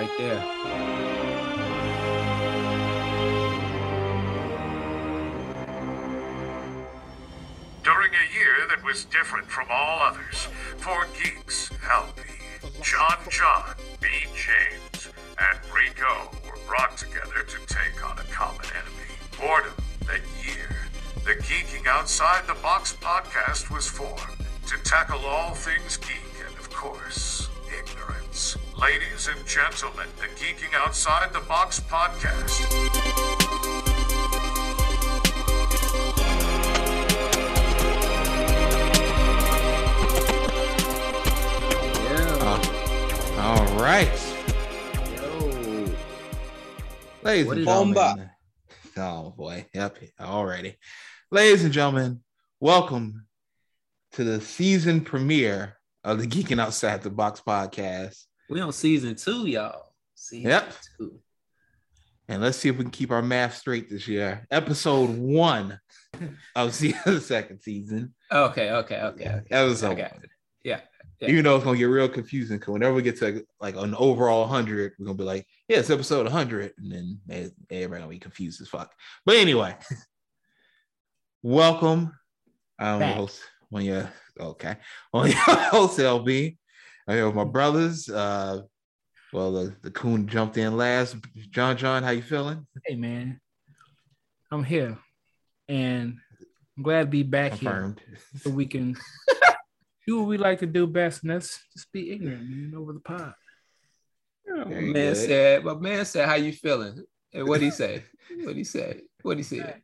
right there. During a year that was different from all others, four geeks, LB, John John, B. James, and Rico were brought together to take on a common enemy. Boredom. That year, the Geeking Outside the Box podcast was formed to tackle all things geek and, of course. Ladies and gentlemen, the Geeking Outside the Box podcast. Yeah. Uh, all right. Yo. Ladies What and gentlemen. Oh boy. Yep. Alrighty. Ladies and gentlemen, welcome to the season premiere of the Geeking Outside the Box podcast. We on season two, y'all. Season Yep. two. And let's see if we can keep our math straight this year. Episode one of the second season. Okay, okay, okay. okay. Episode Okay. one. Yeah. yeah. Even though it's gonna get real confusing because whenever we get to like an overall 100, we're gonna be like, yeah, it's episode 100, and then everybody gonna be confused as fuck. But anyway, welcome. I'm your host. One your okay, on your host LB. I have my brothers. Uh, well, the, the coon jumped in last. John, John, how you feeling? Hey man, I'm here, and I'm glad to be back here so we can do what we like to do best, and that's just be ignorant, man, over the pod. My man good. said, my man said, how you feeling? And what he say? what he say? What he said?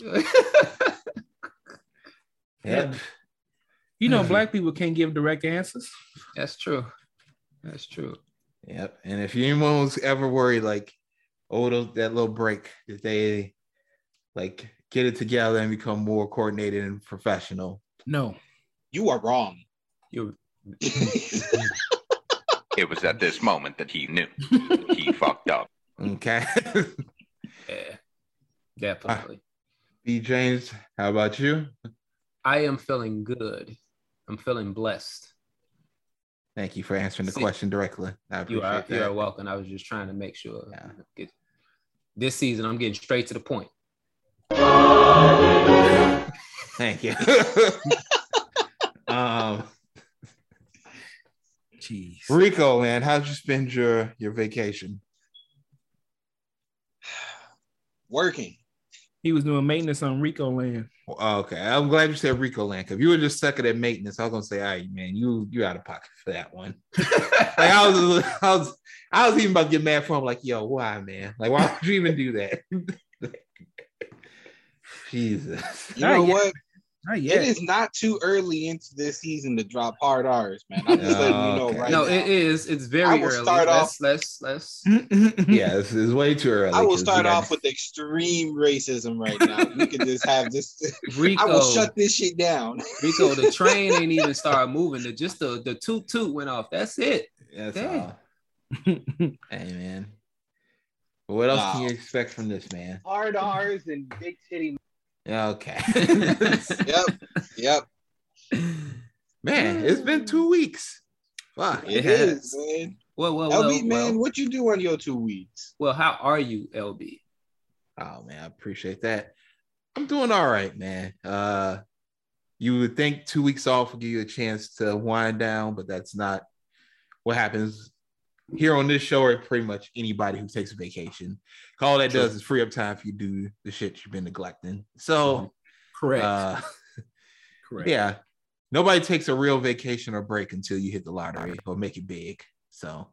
Yep. You know, Mhm. black people can't give direct answers. That's true. That's true. Yep. And if anyone was ever worried, like, oh, those, that little break, if they like get it together and become more coordinated and professional. No, You are wrong. You It was at this moment that he knew he fucked up. Okay. yeah, definitely. B James, how about you? I am feeling good. I'm feeling blessed. Thank you for answering the See- question directly. I appreciate You are that. you are welcome. I was just trying to make sure. Yeah. Get, this season, I'm getting straight to the point. Thank you. um, jeez. Rico, man, how'd you spend your your vacation? Working. He was doing maintenance on Rico Land. Oh, okay, I'm glad you said Rico Land. If you were just sucking at maintenance, I was gonna say, all right, man, you you out of pocket for that one. Like I was, I was, I was even about to get mad for him. Like, yo, why, man? Like, why would you even do that? Jesus. You know yet. what? Not It yet. is not too early into this season to drop hard R's, man. I'm just letting you know Okay. right no, now. it is. It's very I will early. start let's, let's let's Yeah, it's, it's way too early. I will we start got- off with extreme racism right now. we can just have this. Rico. I will shut this shit down. Rico, the train ain't even started moving. The, just the the toot toot went off. That's it. That's Dang. all. Hey, man. But what else can you expect from this, man? Hard R's and big titty. Okay. Yep. Yep. man, it's been two weeks. Fuck. It has. is, man. Well, well, well, man, well, what you do on your two weeks? well. How are you, LB? Oh man, I appreciate that. I'm doing all right, man. Uh you would think two weeks off would give you a chance to wind down, but that's not what happens here on this show or pretty much anybody who takes a vacation. All that True. does is free up time for you to do the shit you've been neglecting. So Correct. uh Correct. yeah, nobody takes a real vacation or break until you hit the lottery or make it big. So,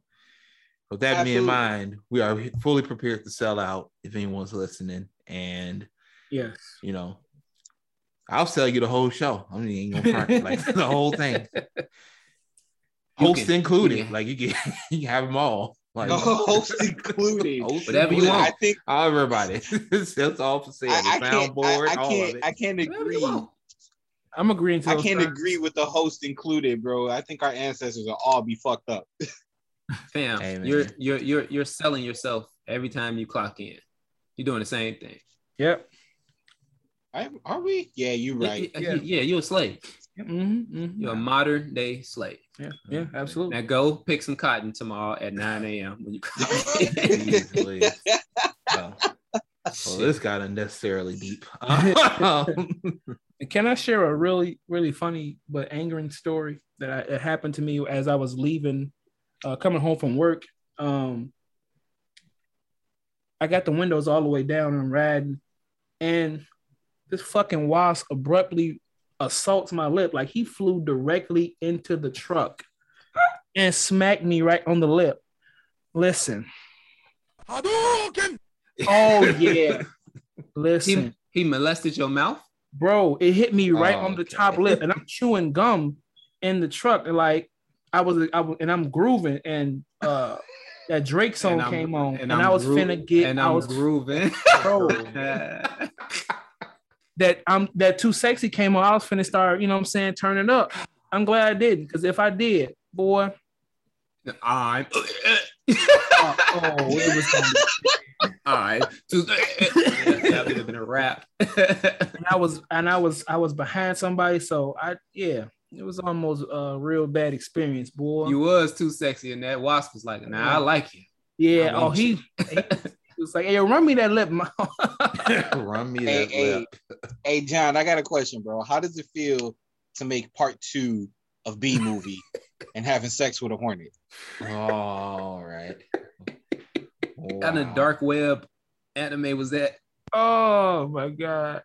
with that being in mind, we are fully prepared to sell out if anyone's listening. And, yes. you know, I'll sell you the whole show. I mean, like the whole thing, host can- included. you can- Like, you can, you can have them all. Like, Host included. host Whatever you want. I think Everybody. it's all for sale. I, I can't. soundboard, I, I can't. I can't agree. I'm agreeing to I can't terms. agree with the host included, bro. I think our ancestors will all be fucked up. Fam, Hey, you're you're you're you're selling yourself every time you clock in. You're doing the same thing. Yep. I, are we? Yeah, you're right. Yeah, Yeah. yeah, you're a slave. Mm-hmm, You're a modern day slave. Yeah, yeah, absolutely. Now go pick some cotton tomorrow at 9 a.m. when you Easily. well, well, this got unnecessarily deep. Um, Can I share a really, really funny but angering story that I, it happened to me as I was leaving, uh, coming home from work? Um, I got the windows all the way down and riding, and this fucking wasp abruptly assaults my lip. Like he flew directly into the truck and smacked me right on the lip. Listen. Oh yeah. Listen he, he molested your mouth. bro, it hit me right Oh, on the okay. top lip, and I'm chewing gum in the truck, and like I was, I was, and I'm grooving, and uh, that Drake song came on, and, I'm I was groo- finna get, and I I'm was, grooving. bro, that I'm that too sexy came on, I was finna start, you know what I'm saying, turning up. I'm glad I didn't, because if I did, boy, I'm. oh, oh, it was gonna All right. that would have been a wrap. and I was and I was I was behind somebody, so I yeah, it was almost a real bad experience, boy. you was too sexy, and that wasp was like, "Nah, I like you." yeah, oh he, he was like, "Hey, run me that lip, man." Run me Hey, that hey, lip. hey, John, I got a question, bro. How does it feel to make part two of B movie and having sex with a hornet? All right. What kind of dark web anime was that? oh my god,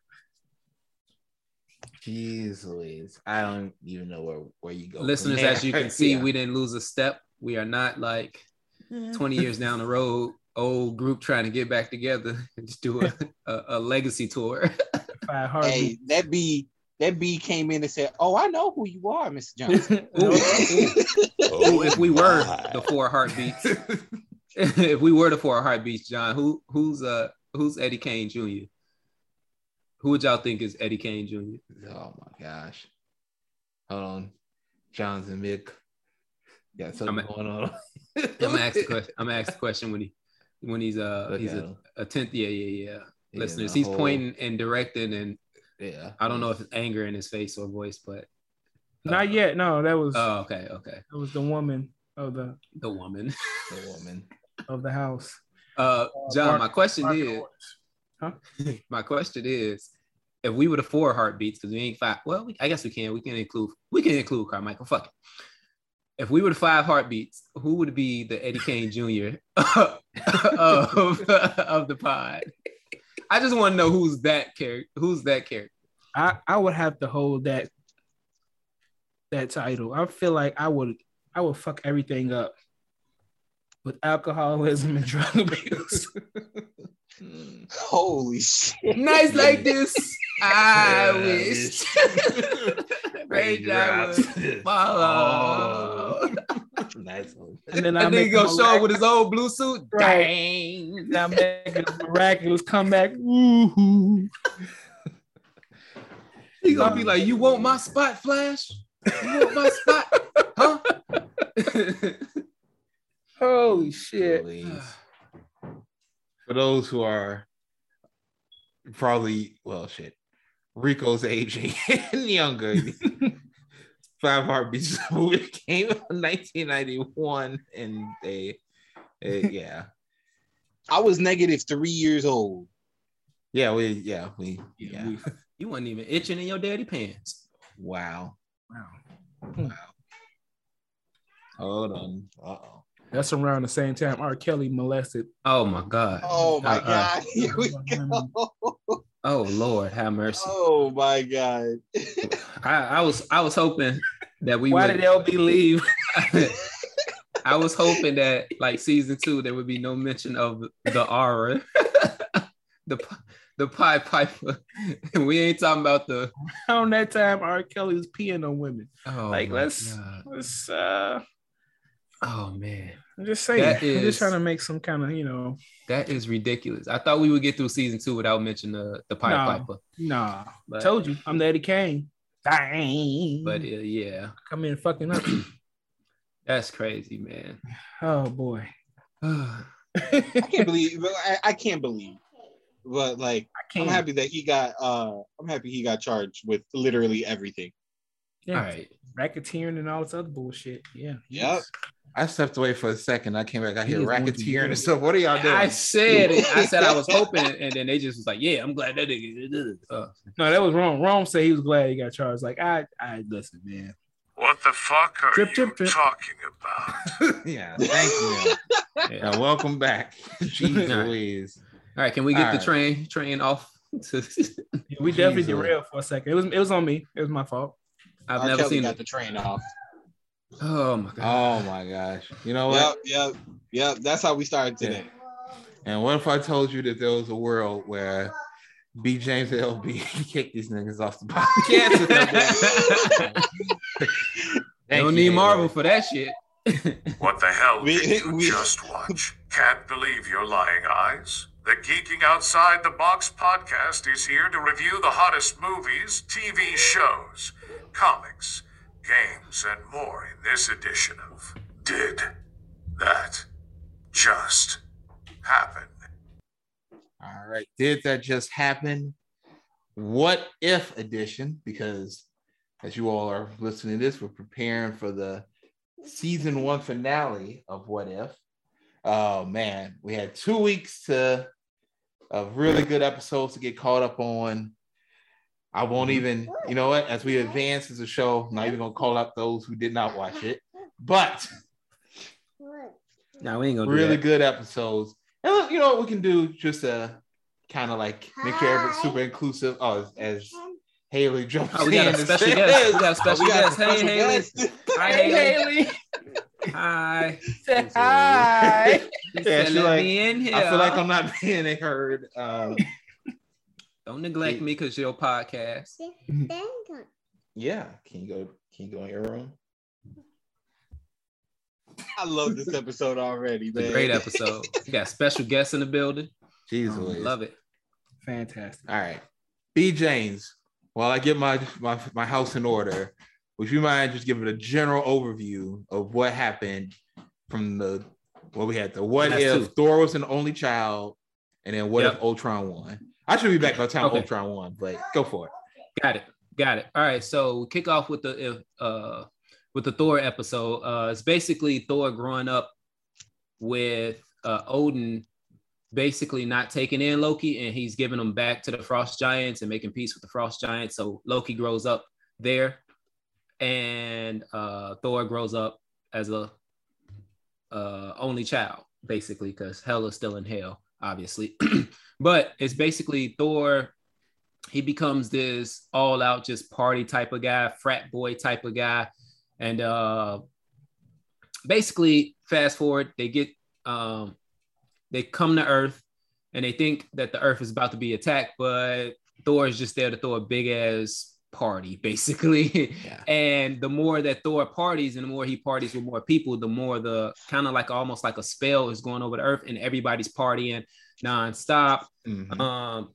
Jeez Louise. I don't even know where, where you go. Listeners, as you can see, Yeah. we didn't lose a step. We are not like 20 years down the road, old group trying to get back together and just do a, a, a legacy tour. Hey, that B, that B came in and said, "Oh, I know who you are, Mr. Johnson." Ooh, if we were the four heartbeats, if we were the four heartbeats, John, who who's uh who's Eddie Kane Jr.? Who would y'all think is Eddie Kane Jr.? Oh my gosh. Hold on. Johnson Mick. Got something I'm- going on. I'm gonna ask the question. I'm gonna ask the question when he when he's uh Look he's a, a tenth. Yeah, yeah, yeah. Yeah, Listeners, he's whole- pointing and directing, and Yeah. I don't know if it's anger in his face or voice, but Not yet. No, that was oh, okay, okay. that was the woman of the The woman. The woman. of the house. Uh, John, Mark- my question Mark is, Lawrence. my question is, if we were the four heartbeats, because we ain't five. Well, we, I guess we can. We can include. We can include Carmichael. Fuck it. If we were the five heartbeats, who would be the Eddie Kane Jr. of of the pod? I just want to know who's that character. Who's that character? I I would have to hold that that title. I feel like I would I would fuck everything up with alcoholism and drug abuse. Hmm. Holy shit! Nice like this. I wish. Great job. Raindrops. Follow. nice one. and then I And then he make go a show up with his old blue suit. Right. Dang. Now make a miraculous comeback. Ooh. He gonna be like, "You want my spot, Flash? You want my spot, huh?" Holy shit. Please. For those who are probably, well, shit, Rico's aging and younger. Five Heartbeats movie came out in 1991, and they, yeah, I was negative three years old. yeah, we, yeah, we, yeah, Yeah. you wasn't even itching in your daddy pants. Wow. Wow. Wow. Hold on. Uh oh. That's around the same time R. Kelly molested. Oh my God. Oh my Uh-uh. god! Here we go. Oh Lord, have mercy. Oh my god! I, I was I was hoping that we Why would. did LB leave? I was hoping that like season two there would be no mention of the aura, the p- the Pied Piper. we ain't talking about the. Around that time, R. Kelly was peeing on women. Oh Like, my let's- God. Let's uh Oh man, I'm just saying. That I'm just trying to make some kind of, you know, that is ridiculous. I thought we would get through season two without mentioning the the Pied No. Piper, nah. but Told you, I'm the Eddie Kane. Dang. but uh, yeah, come in fucking up. that's crazy, man. oh boy. I can't believe. I, I can't believe. But like, I can't. I'm happy that he got. uh I'm happy he got charged with literally everything. Yeah, All right. racketeering and all this other bullshit. Yeah. Yep. I stepped away for a second. I came back. I hear is going to be racketeering and stuff. What are y'all doing? I said it. I said I was hoping, and then they just was like, "Yeah, I'm glad that nigga." did it." Uh, No, that was wrong. Rome said he was glad he got charged. Like, I, I listen, man. What the fuck are Drip, you drip, drip. talking about? yeah, thank you. yeah. And welcome back. Jeez All right. All right, can we get All the right. train train off? To, We definitely Jesus. derailed for a second. It was, it was on me. It was my fault. I've R. never Kelly seen got it. the train off. Oh my god! Oh my gosh. You know what? Yep, yep, yep. That's how we started today. And what if I told you that there was a world where B James and LB kicked these niggas off the podcast? Thank Don't you, need Marvel anyway. for that shit. What the hell We- did you we- just watch? Can't believe your lying eyes? The Geeking Outside the Box podcast is here to review the hottest movies, TV shows, comics, games, and more in this edition of Did That Just Happen? All right. Did that just happen? What if edition? Because as you all are listening to this, we're preparing for the season one finale of What If. Oh man, we had two weeks to of really good episodes to get caught up on. I won't even, you know what, as we advance as a show, I'm not even gonna call out those who did not watch it, but No, we ain't gonna really that. good episodes. And look, you know what we can do just to kind of like make sure everybody's super inclusive. Oh, as, as Haley jumps Oh, we got in a special guest. We got a special We got guest. a Hey, special Haley. guest. Hi, Hey, Haley. Haley. Hi. Hi. Yeah, she like- me here. I feel like I'm not being heard. Um, Don't neglect me because your podcast. yeah, can you go? Can you go in your room? I love this episode already, man. great episode. We got special guests in the building. Jesus, Um, love it. Fantastic. All right, B James. While I get my my my house in order, would you mind just giving a general overview of what happened from the what we had the what That's if two. Thor was an only child, and then what Yep. if Ultron won? I should be back by the time Okay. Ultron won, but go for it. Got it. Got it. All right. So we kick off with the uh with the Thor episode. Uh it's basically Thor growing up with uh Odin basically not taking in Loki and he's giving him back to the Frost Giants and making peace with the Frost Giants. So Loki grows up there and uh Thor grows up as a uh only child, basically, because Hela is still in hell, obviously. but it's basically Thor he becomes this all out just party type of guy, frat boy type of guy. And uh basically fast forward, they get um they come to Earth and they think that the Earth is about to be attacked, but Thor is just there to throw a big ass party, basically. Yeah. and the more that Thor parties and the more he parties with more people, the more the kind of like almost like a spell is going over the earth and everybody's partying nonstop. Mhm. Um,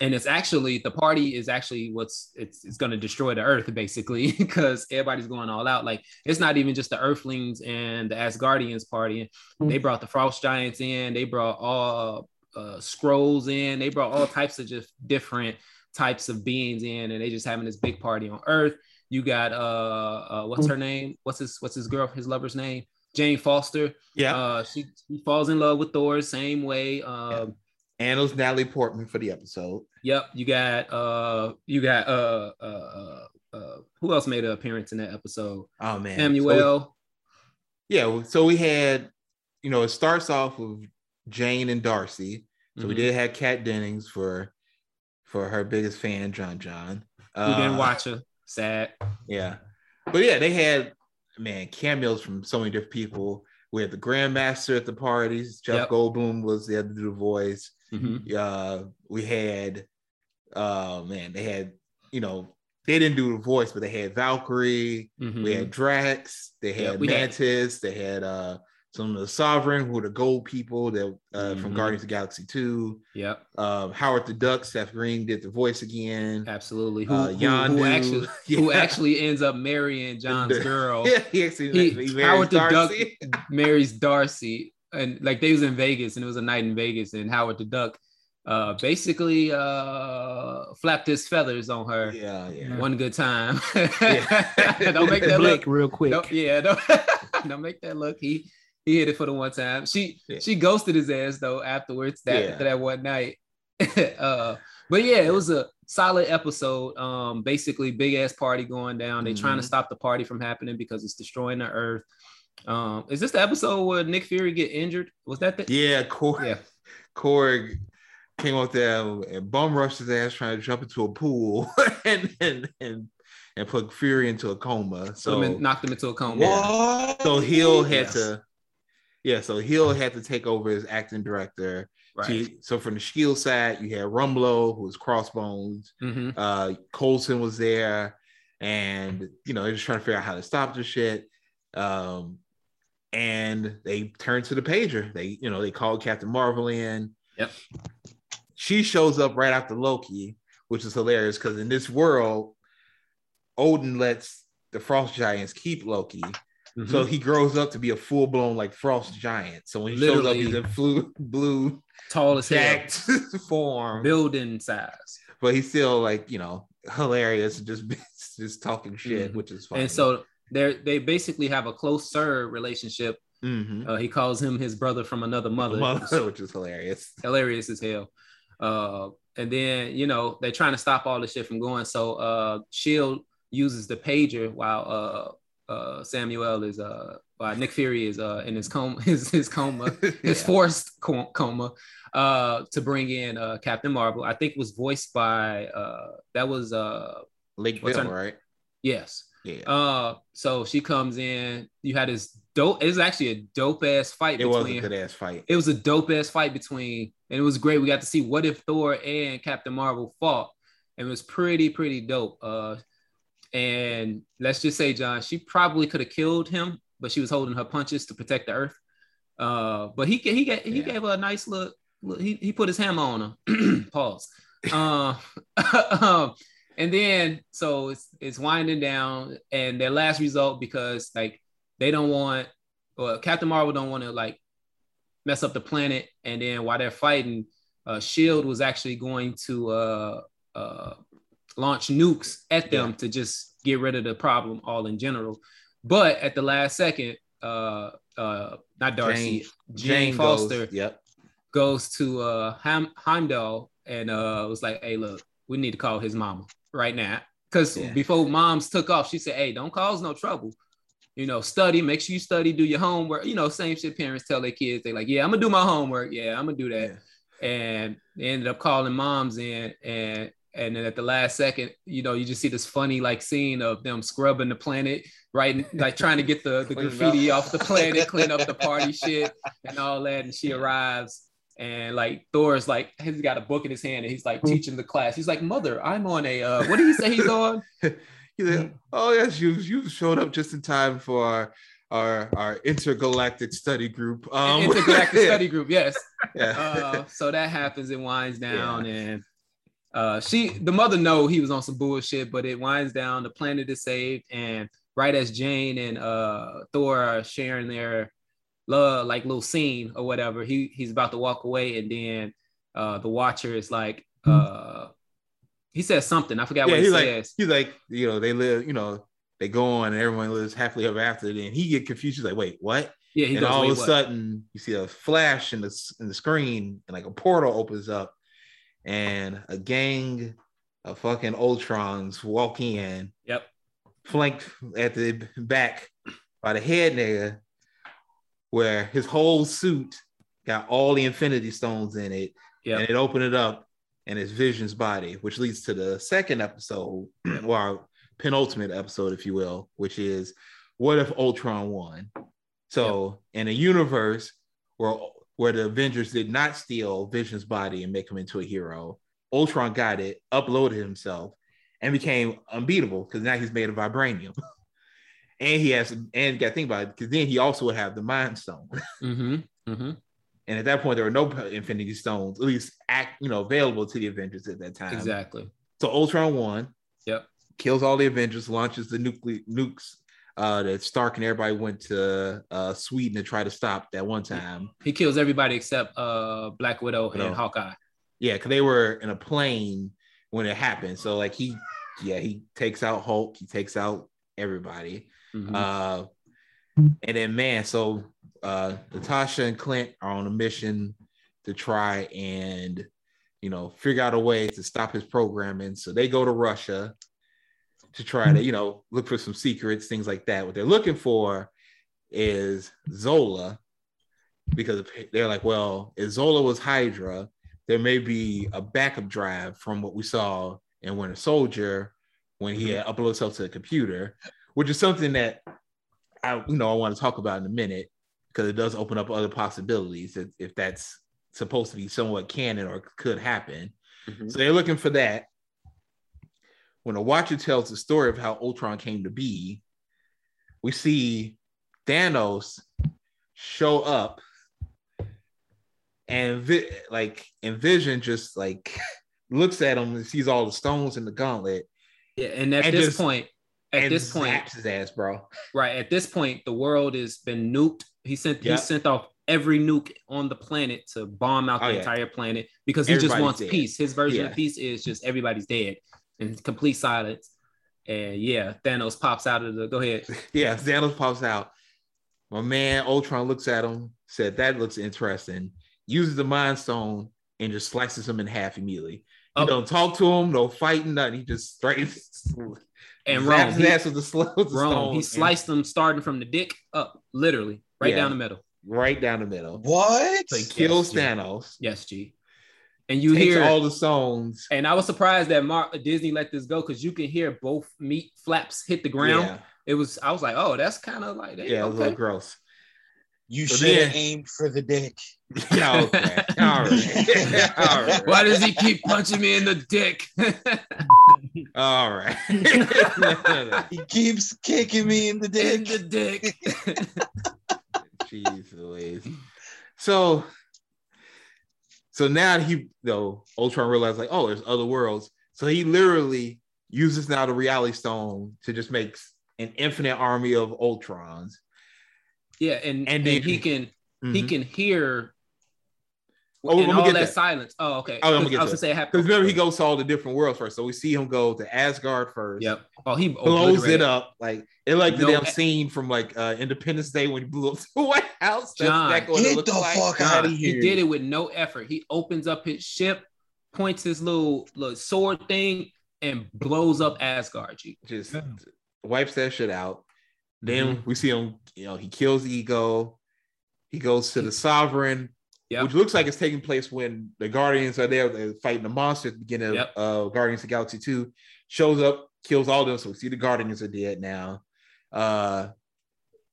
and it's actually the party is actually what's it's it's going to destroy the earth basically because everybody's going all out. Like it's not even just the Earthlings and the Asgardians partying. They brought the Frost Giants in. They brought all uh, Skrulls in. They brought all types of just different types of beings in, and they just having this big party on Earth. You got uh, uh what's her name? What's his what's his girl? His lover's name? Jane Foster. Yeah, Uh, she, she falls in love with Thor same way. Um, and it was Natalie Portman for the episode. Yep, you got uh you got uh uh uh, uh who else made an appearance in that episode? Oh man, Samuel. So, yeah, so we had, you know, it starts off with Jane and Darcy. So we Mhm. did have Kat Dennings for for her biggest fan, John John. Who didn't Uh, watch her? Sad. Yeah. But yeah, they had man cameos from so many different people. We had the Grandmaster at the parties. Jeff Yep. Goldblum was there to do the voice. Mhm. Uh, we had, uh, man, they had, you know, they didn't do the voice, but they had Valkyrie. Mhm. We had Drax. They had we had- Mantis. They had uh, some of the Sovereign, who were the gold people that uh, from Mhm. Guardians of the Galaxy Two. Yep, Uh, Howard the Duck, Seth Green did the voice again. absolutely. Who, Uh, who, Yondu. who actually who actually ends up marrying John's girl, Yeah, he actually He- he, married Howard the Duck marries Darcy, and like they was in Vegas, and it was a night in Vegas, and Howard the Duck uh, basically uh, flapped his feathers on her Yeah, yeah. one good time. Yeah. don't make that Blink look. real quick. Don't, yeah, don't, don't make that look. He he hit it for the one time. She Yeah. she ghosted his ass though afterwards that Yeah. that one night. uh, but yeah, it was a solid episode. Um, basically, big ass party going down. They trying to Mhm. stop the party from happening because it's destroying the earth. Um, is this the episode where Nick Fury get injured? Was that the Yeah, Korg, Yeah. Korg came up there and bum rushed his ass trying to jump into a pool and and and, and put Fury into a coma. So him, knocked him into a coma. What? so Hill had Yes. to yeah, so Hill had to take over as acting director. Right. She- so from the Shield side, you had Rumlow, who was Crossbones. hmm Uh, Coulson was there, and you know they're just trying to figure out how to stop the shit. Um, and they turned to the pager. They, you know, they called Captain Marvel in. Yep. She shows up right after Loki, which is hilarious because in this world, Odin lets the Frost Giants keep Loki, Mm-hmm. so he grows up to be a full blown like Frost Giant. So when he shows up, he's in blue, blue, tall as hell, form building size. but he's still like you know hilarious just just talking shit Mhm. which is fun And so they they basically have a closer relationship. Mhm. Uh, he calls him his brother from another mother. Mother, which is hilarious hilarious as hell. Uh, and then you know they're trying to stop all this shit from going. So uh, Shield uses the pager while uh, Samuel is uh, while Nick Fury is uh, in his coma, his his coma, his Yeah. forced co- coma, uh, to bring in uh, Captain Marvel. I think was voiced by uh, that was uh, Lake Bill, right yes. yeah Uh, so she comes in. You had this dope. It was actually a dope ass fight it was a between good ass fight it was a dope ass fight between, and it was great. We got to see what if Thor and Captain Marvel fought, and it was pretty pretty dope. Uh, and let's just say, John, she probably could have killed him, but she was holding her punches to protect the Earth. Uh, but he he gave, he Yeah. gave her a nice look. look he he put his hammer on her. Pause. Uh, um, and then so it's it's winding down, and their last result because like they don't want, or Captain Marvel don't want to like mess up the planet. And then while they're fighting, uh, Shield was actually going to uh, uh, launch nukes at them Yeah. to just get rid of the problem all in general. But at the last second, uh, uh, not Darcy, Jane- Jane, Foster goes, yep goes to uh, Heim- Heimdall and uh, was like, "Hey, look, we need to call his mama right now." Because Yeah. before moms took off, she said, "Hey, don't cause no trouble. You know, study. Make sure you study. Do your homework. You know, same shit parents tell their kids. They like, yeah, I'm gonna do my homework. Yeah, I'm gonna do that." And they ended up calling moms in, and and then at the last second, you know, you just see this funny like scene of them scrubbing the planet, right? Like trying to get the, the graffiti off the planet, clean up the party shit and all that. And she arrives and like Thor's like he's got a book in his hand and he's like teaching the class. He's like, Mother, I'm on a uh, what do you say he's on? He's like, oh yes you you showed up just in time for our our, our intergalactic study group um Intergalactic study group, yes. yeah Uh, so that happens, it winds down, and uh, she the mother know he was on some bullshit, but it winds down, the planet is saved, and right as Jane and uh Thor are sharing their love, like little scene or whatever, he he's about to walk away, and then uh the watcher is like uh he says something, I forgot yeah what he he's like says. he's like you know they live you know they go on and everyone lives happily ever after. Then he get confused. He's like wait what? Yeah, he and goes, all of a what?" sudden you see a flash in the in the screen and like a portal opens up and a gang of fucking ultrons walk in Yep. flanked at the back by the head nigga where his whole suit got all the infinity stones in it Yep. and it opened it up and it's vision's body which leads to the second episode or penultimate episode if you will which is what if ultron won so in a universe where where the Avengers did not steal Vision's body and make him into a hero, Ultron got it, uploaded himself, and became unbeatable because now he's made of vibranium. and he has and got to think about it because then he also would have the Mind Stone. Mm-hmm. Mm-hmm. and at that point, there were no Infinity Stones, at least act you know available to the Avengers at that time. Exactly. So Ultron won. Yep. Kills all the Avengers, launches the nuclear nukes uh, that Stark and everybody went to uh, Sweden to try to stop that one time. He kills everybody except uh Black Widow and Hawkeye. Yeah, because they were in a plane when it happened. So like he, yeah, he takes out Hulk, he takes out everybody. Mhm. Uh, and then man, so uh, Natasha and Clint are on a mission to try and you know figure out a way to stop his programming. So they go to Russia to try to you know look for some secrets, things like that. What they're looking for is Zola because they're like, well, if Zola was Hydra, there may be a backup drive from what we saw in Winter Soldier when he had uploaded himself to the computer, which is something that I you know I want to talk about in a minute because it does open up other possibilities if, if that's supposed to be somewhat canon or could happen. Mhm. So they're looking for that. When the Watcher tells the story of how Ultron came to be, we see Thanos show up and vi- like and Vision just like looks at him and sees all the stones in the gauntlet Yeah, and at And this just- point, at this point, his ass, bro. right at this point, the world has been nuked. He sent Yep. he sent off every nuke on the planet to bomb out Oh, the yeah. entire planet because he just wants dead. peace. His version Yeah. of peace is just everybody's dead and complete silence. And yeah, Thanos pops out of the. Go ahead. Yeah, Thanos pops out. My man Ultron looks at him, said that looks interesting. Uses the Mind Stone and just slices him in half immediately. He Oh. don't talk to him, no fighting, nothing. He just straight And zaps Rome, his he, ass with the, sl- with the Rome, stone he and sliced them starting from the dick up, literally right Yeah. down the middle. right down the middle. What? So he kills Yes, Thanos. Yes, G. And you hear all the stones. And I was surprised that Mark Disney let this go because you can hear both meat flaps hit the ground. Yeah, It was I was like, oh, that's kind of like, yeah, it was a little gross. You So should have aimed for the dick. Yeah, okay. All right. All right. Why does he keep punching me in the dick? All right. He keeps kicking me in the in dick. the dick. Jeez Louise. So, so now he, you know, Ultron realized like, oh, there's other worlds. So he literally uses now the Reality Stone to just make an infinite army of Ultrons. yeah, and And and, then- he can he Mhm. can hear Oh, in all get that that. silence. Oh, okay. Oh, I'm gonna 'Cause get I was to gonna say it happened. Because remember, he goes to all the different worlds first. So we see him go to Asgard first. Yep. Oh, he Blows it up like it like the No, damn eh- scene from like uh Independence Day when he blew up the White House. That's John, exactly Get the like. fuck Nah, out of here. he did it with no effort. He opens up his ship, points his little, little sword thing, and blows up Asgard. G. just Yeah. wipes that shit out. Then Mm-hmm. we see him, you know, he kills Ego. He goes to the Sovereign, Yep. which looks like it's taking place when the Guardians are there, fighting the monster at the beginning of Yep. uh, Guardians of Galaxy 2. Shows up, kills all of them. So we see the Guardians are dead now. Uh,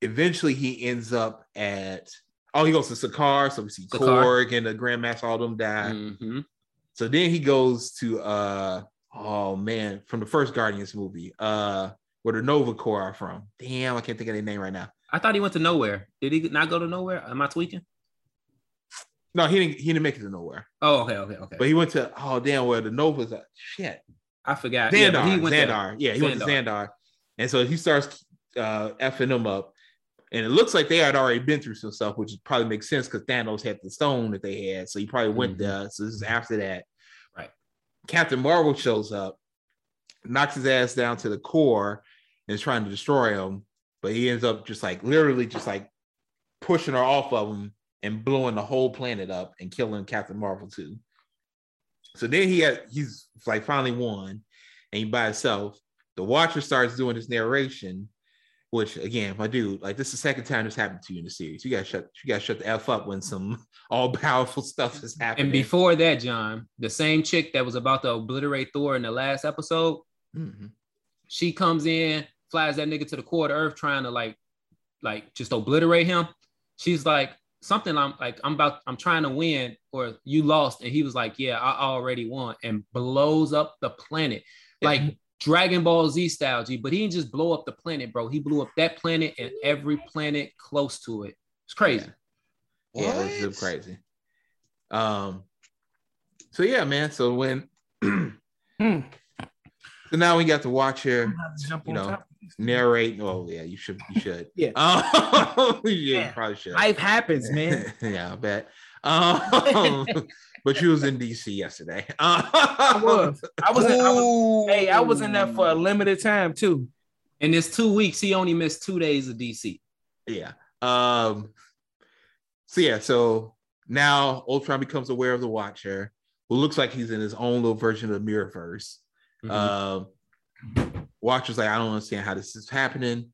eventually, he ends up at, oh, he goes to Sakaar. So we see. Korg and the Grandmaster, all of them die. Mhm. So then he goes to uh oh man, from the first Guardians movie, uh where the Nova Corps are from. Damn, I can't think of their name right now. I thought he went to Knowhere. Did he not go to Knowhere? Am I tweaking? No, he didn't he didn't make it to Knowhere. Oh, okay, okay, okay. But he went to oh damn where the Nova's at. Shit. I forgot. Yeah, Xandar. but he went. Xandar. Yeah, he went to Xandar. Xandar. And so he starts uh effing them up. And it looks like they had already been through some stuff, which probably makes sense because Thanos had the stone that they had. So he probably went Mhm. there. So this is after that. Right. Captain Marvel shows up, knocks his ass down to the core, and is trying to destroy him. But he ends up just like literally just like pushing her off of him and blowing the whole planet up and killing Captain Marvel too. So then he had he's like finally won, and he by himself. The Watcher starts doing his narration, which again, my dude, like this is the second time this happened to you in the series. You gotta shut you gotta shut the f up when some all powerful stuff is happening. And before that, John, the same chick that was about to obliterate Thor in the last episode, Mhm. she comes in, flies that nigga to the core of the earth, trying to like, like just obliterate him. She's like, something I'm like, I'm about, I'm trying to win, or you lost. And he was like, Yeah, I already won, and blows up the planet. Like Dragon Ball Z style, G. But he didn't just blow up the planet, bro. He blew up that planet and every planet close to it. It's crazy. Yeah, it's What? crazy. Um, so yeah, man. So when Hmm. so now we got to watch here, I'm gonna have to jump you on know, top. Narrate. Oh yeah, you should. You should. Yeah. Um, yeah, you Yeah. probably should. Life happens, man. yeah, I bet. Um, but you was in DC yesterday. I was. I was. In, I was hey, I was in there for a limited time too. In this two weeks, he only missed two days of DC. Yeah. Um. So yeah. So now Ultron becomes aware of the Watcher, who looks like he's in his own little version of the Mirrorverse. Mhm. Um, Watcher's like, I don't understand how this is happening.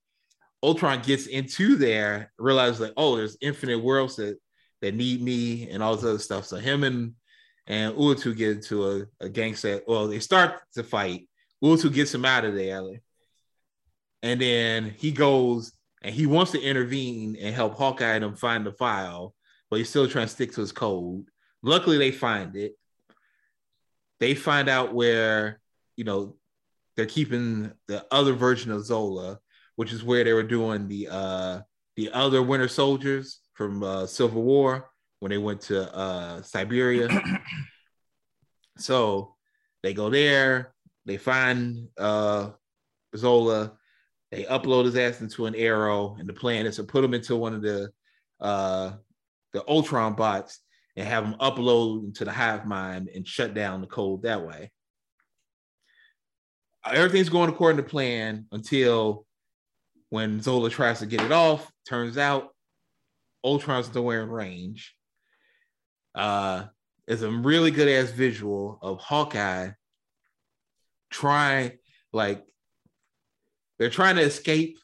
Ultron gets into there, realizes like, oh, there's infinite worlds that that need me and all this other stuff. So him and and Uatu get into a, a gangster. Well, they start to fight. Uatu gets him out of there, and then he goes and he wants to intervene and help Hawkeye and him find the file, but he's still trying to stick to his code. Luckily, they find it. They find out where you know they're keeping the other version of Zola, which is where they were doing the uh the other Winter Soldiers from uh, Civil War when they went to uh Siberia. so they go there, they find uh Zola, they upload his ass into an arrow, and the plan is to put him into one of the uh the Ultron bots and have him upload into the hive mind and shut down the code that way everything's going according to plan until when Zola tries to get it off. Turns out Ultron's nowhere in range. Uh, it's a really good ass visual of Hawkeye trying, like, they're trying to escape,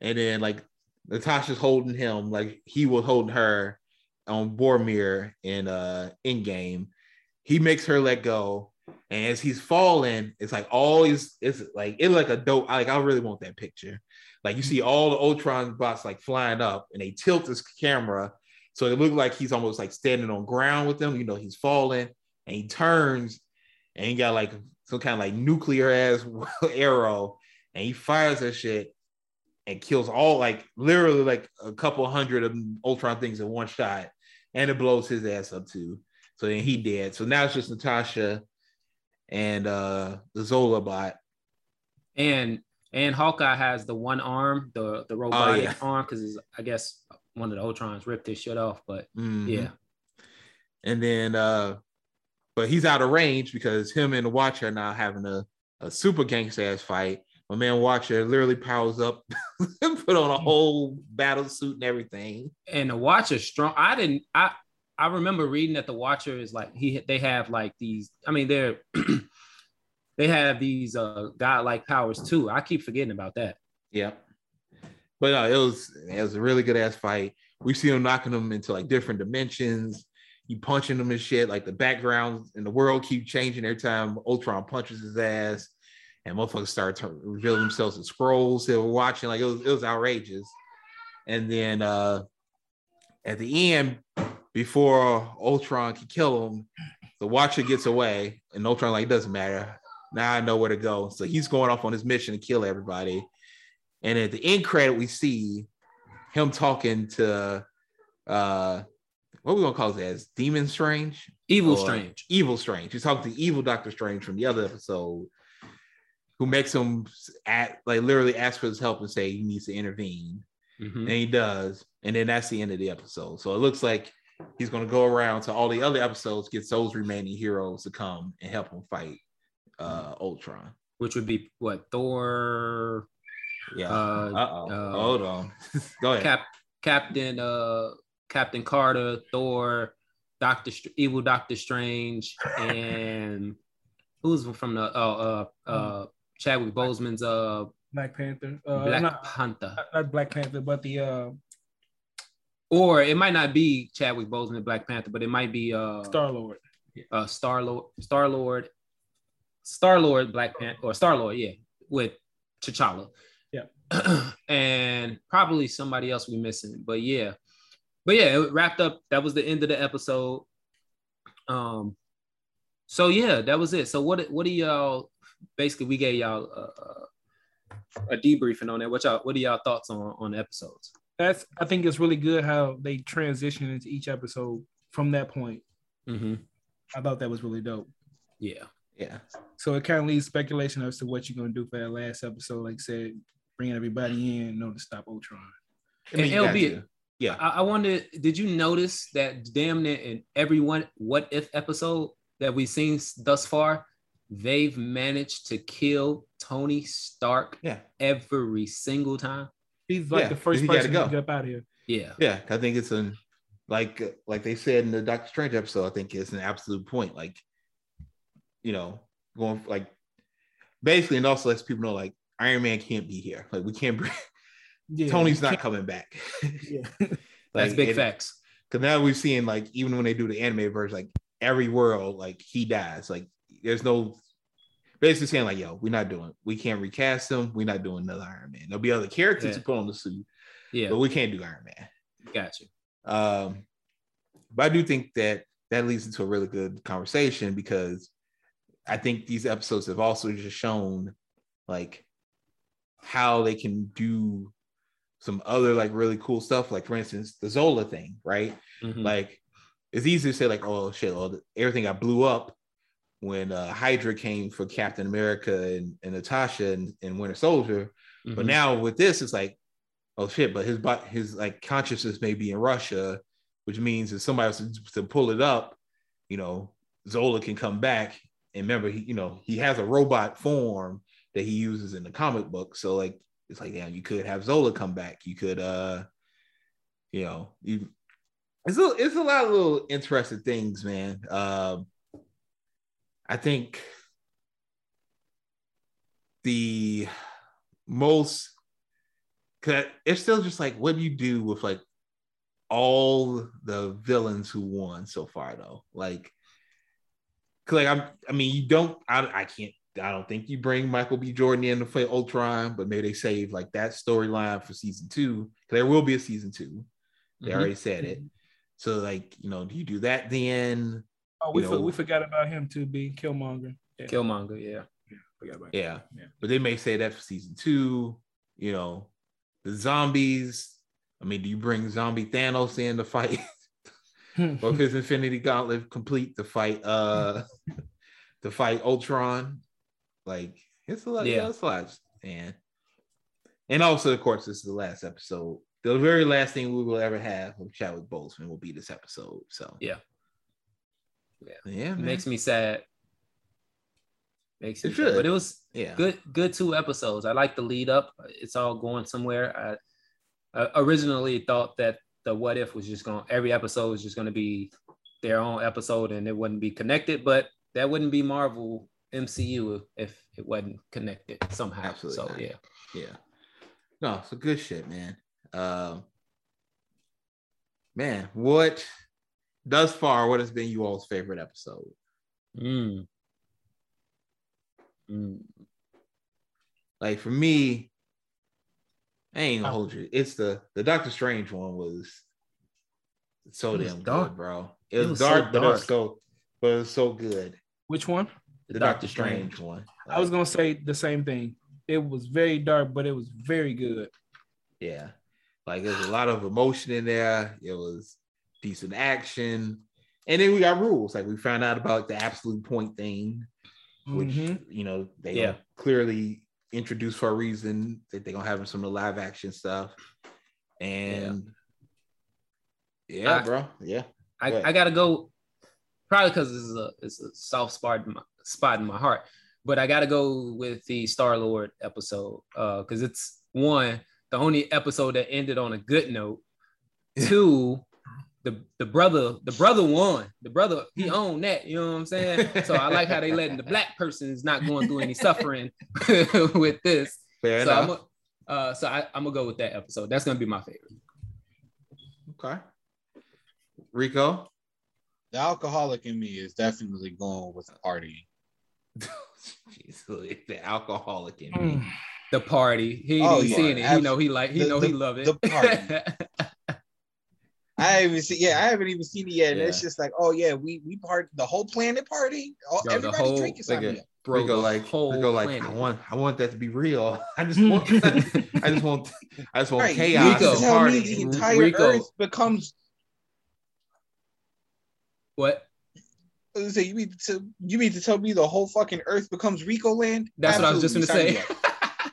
and then like Natasha's holding him, like he was holding her on Vormir in uh Endgame. He makes her let go, and as he's falling, it's like all these, it's like it's like a dope. Like I really want that picture. Like you see mm-hmm. all the Ultron bots like flying up, and they tilt this camera, so it looks like he's almost like standing on ground with them. You know, he's falling, and he turns, and he got like some kind of like nuclear ass arrow, and he fires that shit and kills all like literally like a couple hundred of Ultron things in one shot, and it blows his ass up too. So then he dead. So now it's just Natasha and uh the Zola bot. And and Hawkeye has the one arm, the the robotic yeah. arm, because I guess one of the Ultrons ripped his shit off. But Mhm. yeah, And then uh but he's out of range because him and the Watcher are now having a, a super gangster ass fight. My man Watcher literally powers up, put on a whole battle suit and everything. and the Watcher strong. I didn't. I I remember reading that the Watcher is like he. They have like these. I mean, they're they have these uh godlike powers too. I keep forgetting about that. Yeah. But no, it was it was a really good ass fight. We see him knocking them into like different dimensions. You punching them and shit. Like the backgrounds in the world keep changing every time Ultron punches his ass, and motherfuckers start to reveal themselves as Skrulls. They were watching like it was it was outrageous. And then uh at the end, before Ultron can kill him, the Watcher gets away, and Ultron like doesn't matter. Now I know where to go. So he's going off on his mission to kill everybody. And at the end credit, we see him talking to uh what we gonna call it as Demon Strange? Evil Or Strange. Evil Strange. He's talking to evil Doctor Strange from the other episode, who makes him at like literally ask for his help and say he needs to intervene. Mhm. And he does. And then that's the end of the episode. So it looks like he's gonna go around to all the other episodes, get those remaining heroes to come and help him fight uh Ultron. Which would be what Thor, Yeah. uh, Uh-oh. uh, Hold on. Go ahead. Cap, Captain, uh, Captain Carter, Thor, Doctor, Str- Evil Doctor Strange, and who's from the oh uh uh Chadwick Boseman's uh Black Panther. Uh, Black not, Panther, not Black Panther, but the uh, or it might not be Chadwick Boseman Black Panther, but it might be uh Star Lord. uh Star Lord, Star Lord, Star Lord Black Panther or Star Lord, yeah, with T'Challa. Yeah. and probably somebody else we missing, but yeah, but yeah, it wrapped up. That was the end of the episode. Um, so yeah, that was it. So what what do y'all basically we gave y'all a, a debriefing on that? What y'all what are y'all thoughts on on episodes? That's I think it's really good how they transition into each episode from that point. Mm-hmm. I thought that was really dope. Yeah. Yeah. So it kind of leaves speculation as to what you're gonna do for that last episode. Like I said, bringing everybody in, know to stop Ultron. I mean, And LB. Yeah. I, I wonder, did you notice that damn near in every one what if episode that we've seen thus far, they've managed to kill Tony Stark Yeah. every single time? He's like Yeah, the first he gotta person go. to get up out of here. Yeah. Yeah, I think it's an like like they said in the Doctor Strange episode. I think it's an absolute point. Like, you know, going like basically, and also lets people know like Iron Man can't be here. Like we can't bring Yeah, Tony's not coming back. Yeah. That's big and- facts. Cause now we're seeing like even when they do the anime version, like every world, like he dies. Like there's no basically saying like, yo, we're not doing, we can't recast him. We're not doing another Iron Man. There'll be other characters Yeah. to put on the suit, Yeah. but we can't do Iron Man. Gotcha. Um, but I do think that that leads into a really good conversation because I think these episodes have also just shown like how they can do some other like really cool stuff. Like for instance, the Zola thing, right? Mhm. Like it's easy to say like, oh shit, well, everything got blew up when uh, Hydra came for Captain America and, and Natasha and, and Winter Soldier. But Mhm. now with this, it's like, oh shit, but his his like consciousness may be in Russia, which means if somebody else is to pull it up, you know, Zola can come back. And remember, he, you know, he has a robot form that he uses in the comic book. So like it's like, yeah, you could have Zola come back. You could uh, you know, you it's a it's a lot of little interesting things, man. Um I think the most cause it's still just like what do you do with like all the villains who won so far though? Like like i'm i mean you don't i, I can't i don't think you bring michael b. Jordan in to play ultron but maybe they save like that storyline for season two there will be a season two. They Mhm. already said it. So like you know do you do that then Oh, we, for- we forgot about him too, being Killmonger. Yeah, Killmonger, yeah. Yeah. Yeah. But they may say that for season two, you know, the zombies. I mean, do you bring zombie Thanos in to fight or if his Infinity Gauntlet complete to fight uh to fight Ultron? Like it's a lot, yeah, Yeah. it's a lot, man. And also, of course, this is the last episode. The very last thing we will ever have of Chadwick Boseman will be this episode. So Yeah. Yeah. yeah, makes me sad. Makes me It sad. But it was yeah, good good two episodes i like the lead up it's all going somewhere i, I originally thought that the what if was just going every episode was just going to be their own episode and it wouldn't be connected but that wouldn't be marvel mcu if it wasn't connected somehow Absolutely so not. yeah Yeah. No, so good shit, man. Um man, what thus far, what has been you all's favorite episode? Mm. Mm. Like for me, I ain't gonna Oh. hold you. It's the the Doctor Strange one was so was damn dark. good, bro. It, It was, was so dark, but it was dark. so but it was so good. Which one? The, Doctor, Strange, one. I was gonna say the same thing. It was very dark, but it was very good. Yeah. Like there's a lot of emotion in there. It was decent action. And then we got rules. Like we found out about the absolute point thing, which Mhm. you know they Yeah. clearly introduced for a reason that they're gonna have some of the live action stuff. And yeah, I- bro. Yeah. I. I gotta go probably because this is a it's a soft spot in my spot in my heart, but I gotta go with the Star Lord episode Uh because it's one the only episode that ended on a good note. Two, the the brother the brother won. The brother he owned that. You know what I'm saying? So I like how they letting the black person is not going through any suffering with this. Fair so I'm a, uh, so I, I'm gonna go with that episode. That's gonna be my favorite. okay. Rico. The alcoholic in me is definitely going with party. Jeez, the alcoholic in me. The party. He ain't Oh, even yeah. seen it. He know he like he the- know the- he love it. the party. I haven't seen. Yeah, I haven't even seen it yet. And it's just like, oh yeah, we we part the whole planet party. All, Yo, the everybody whole- drinking something. Bro, Rico the like whole Rico like planet. I want I want that to be real. I just want I just want I just want Right, chaos you Rico. just and tell me party. the entire Rico. Earth becomes. what? I say, you mean to you mean to tell me the whole fucking Earth becomes Rico land? That's what I was just gonna say. sign me up.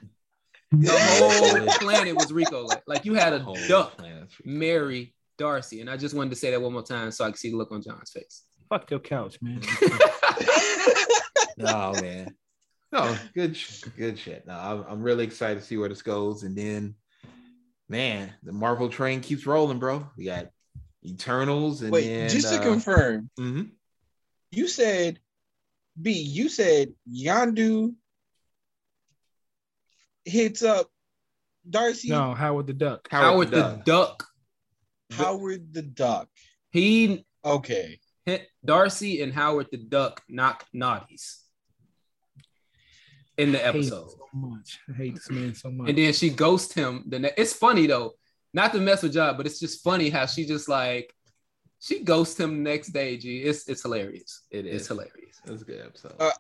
The whole planet was Rico. Like, like you had a Whole duck planet's free. marry Darcy, and I just wanted to say that one more time so I could see the look on John's face. Fuck your couch, man. Oh man. No, good, good shit. No, I'm, I'm really excited to see where this goes. And then, man, the Marvel train keeps rolling, bro. We got Eternals, and Wait, then, just to uh, confirm, mhm. you said B, you said Yandu hits up Darcy no, Howard the Duck. Howard, the Duck. Duck. Howard the Duck. He Okay. Darcy and Howard the Duck knock naughties in the I hate episode. so much. I hate this man so much. And then she ghosts him. The ne- it's funny though, not to mess with John, but it's just funny how she just like she ghosts him the next day. G, it's it's hilarious. It is Yes. hilarious. That's a good episode. Uh,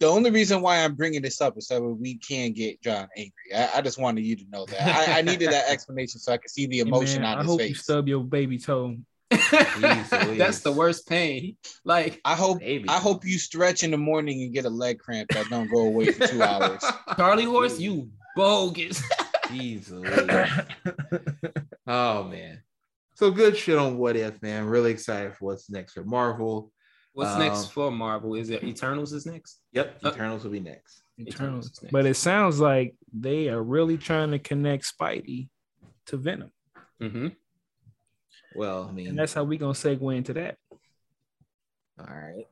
The only reason why I'm bringing this up is so we can get John angry. I, I just wanted you to know that. I, I needed that explanation so I could see the Hey, emotion man, on I his hope you face. stub your baby toe. That's the worst pain. Like I hope Baby. I hope you stretch in the morning and get a leg cramp that don't go away for two hours. Charlie Horse, you bogus. Easily. oh man. So good shit on what if, man. Really excited for what's next for Marvel. What's Um, next for Marvel? Is it Eternals is next? Yep, Uh, Eternals will be next. Eternals. is next. But it sounds like they are really trying to connect Spidey to Venom. hmm Well, I mean, And that's how we're gonna segue into that. all right.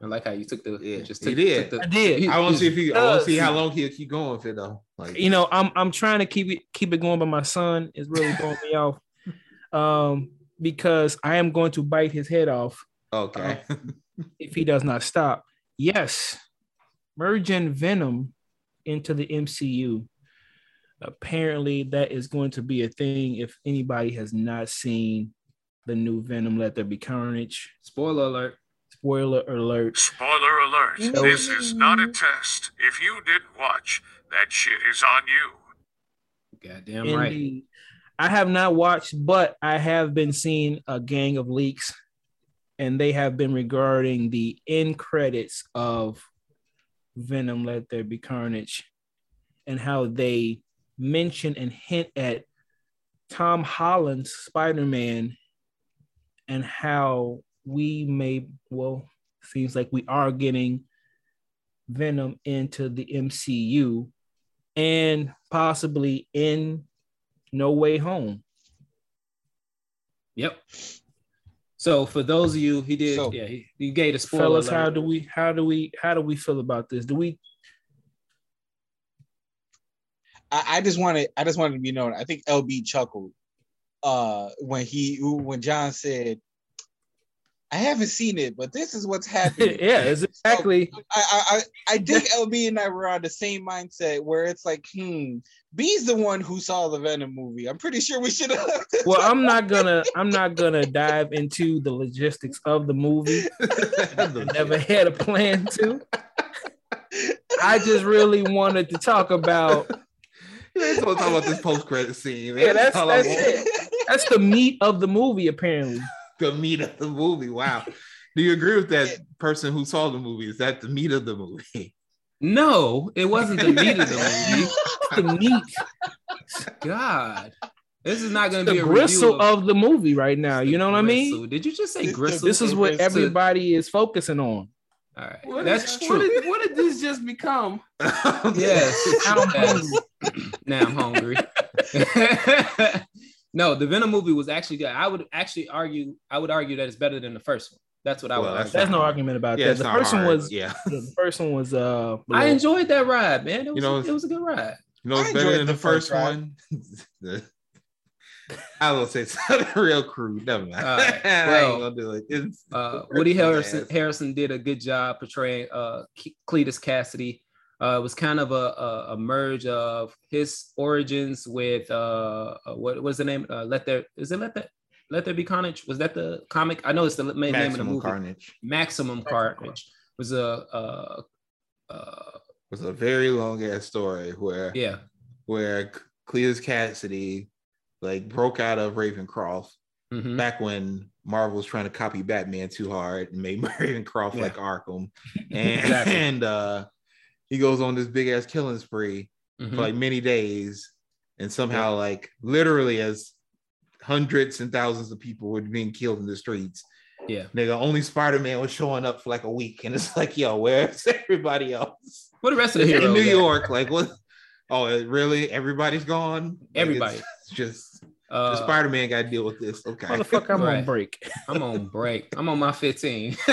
I like how you took the Yeah, just he took, did. took the, I did. I want to see if he. I want to see how long he'll keep going with it though. Like You know, I'm I'm trying to keep it keep it going, but my son is really throwing me off. Um, because I am going to bite his head off okay. If he does not stop. Yes, merging Venom into the MCU. Apparently, that is going to be a thing if anybody has not seen the new Venom, Let There Be Carnage. spoiler alert. Spoiler alert. Spoiler alert. No. This is not a test. If you didn't watch, that shit is on you. Goddamn right. I have not watched, but I have been seeing a gang of leaks, and they have been regarding the end credits of Venom Let There Be Carnage and how they mention and hint at Tom Holland's Spider Man and how we may, well, seems like we are getting Venom into the MCU and possibly in No Way Home. Yep. So for those of you, he did. So- yeah, he, he gave the spoiler Fellas, alert. how do we how do we how do we feel about this? Do we I, I just wanted I just wanted to be known. I think LB chuckled uh when he when John said, I haven't seen it, but this is what's happening. yeah, it's exactly I, I I I think LB and I were on the same mindset where it's like, hmm, B's the one who saw the Venom movie. I'm pretty sure we should have. well, I'm not gonna I'm not gonna dive into the logistics of the movie. I never had a plan to. I just really wanted to talk about Let's talk about this post credit scene. Man. yeah, that's all I that's it. That's the meat of the movie, apparently. The meat of the movie. Wow. Do you agree with that person who saw the movie? Is that the meat of the movie? No, it wasn't the meat of the movie. The meat, God, this is not going to be the gristle review of the movie right now. You know what I mean? Did you just say This- gristle? This is what Gristle. everybody is focusing on. All right, What that's is- true. What did, what did this just become? Yes. I'm hungry. now I'm hungry. No, the Venom movie was actually good. I would actually argue. I would argue that it's better than the first one. That's what I would. Well, that's argue. No argument about Yeah, that. it's The not first one was yeah. yeah, the first one was uh I enjoyed that ride, man. It was, You know, it was a good ride. You know, it's I better enjoyed than the the first first ride. one. The- I will say something real crude. Never mind. All right, I well, ain't gonna do it. It's, Uh, Woody his Harrelson. Harrelson did a good job portraying uh, Ke- Cletus Cassidy. Uh, it was kind of a, a, a merge of his origins with uh, uh, what was the name? Uh, Let there is it Let there Let there be carnage? Was that the comic? I know it's the main name of the Maximum movie. Carnage Maximum Carnage was a uh, uh, was a very long ass story where yeah where Cletus Cassidy like broke out of Ravencroft mhm. back when Marvel was trying to copy Batman too hard and made Ravencroft Yeah. like Arkham, and, Exactly. and uh, he goes on this big ass killing spree, Mhm. for like many days, and somehow like literally as hundreds and thousands of people were being killed in the streets. Yeah. Nigga, only Spider-Man was showing up for like a week, and it's like, yo, where's everybody else? What the rest of the heroes? in New at? York, like what? Oh, really? Everybody's gone. Like, Everybody. it's- it's just Uh, Spider Man got to deal with this. Okay. Motherfucker, I'm on break. I'm on break. I'm on my 15.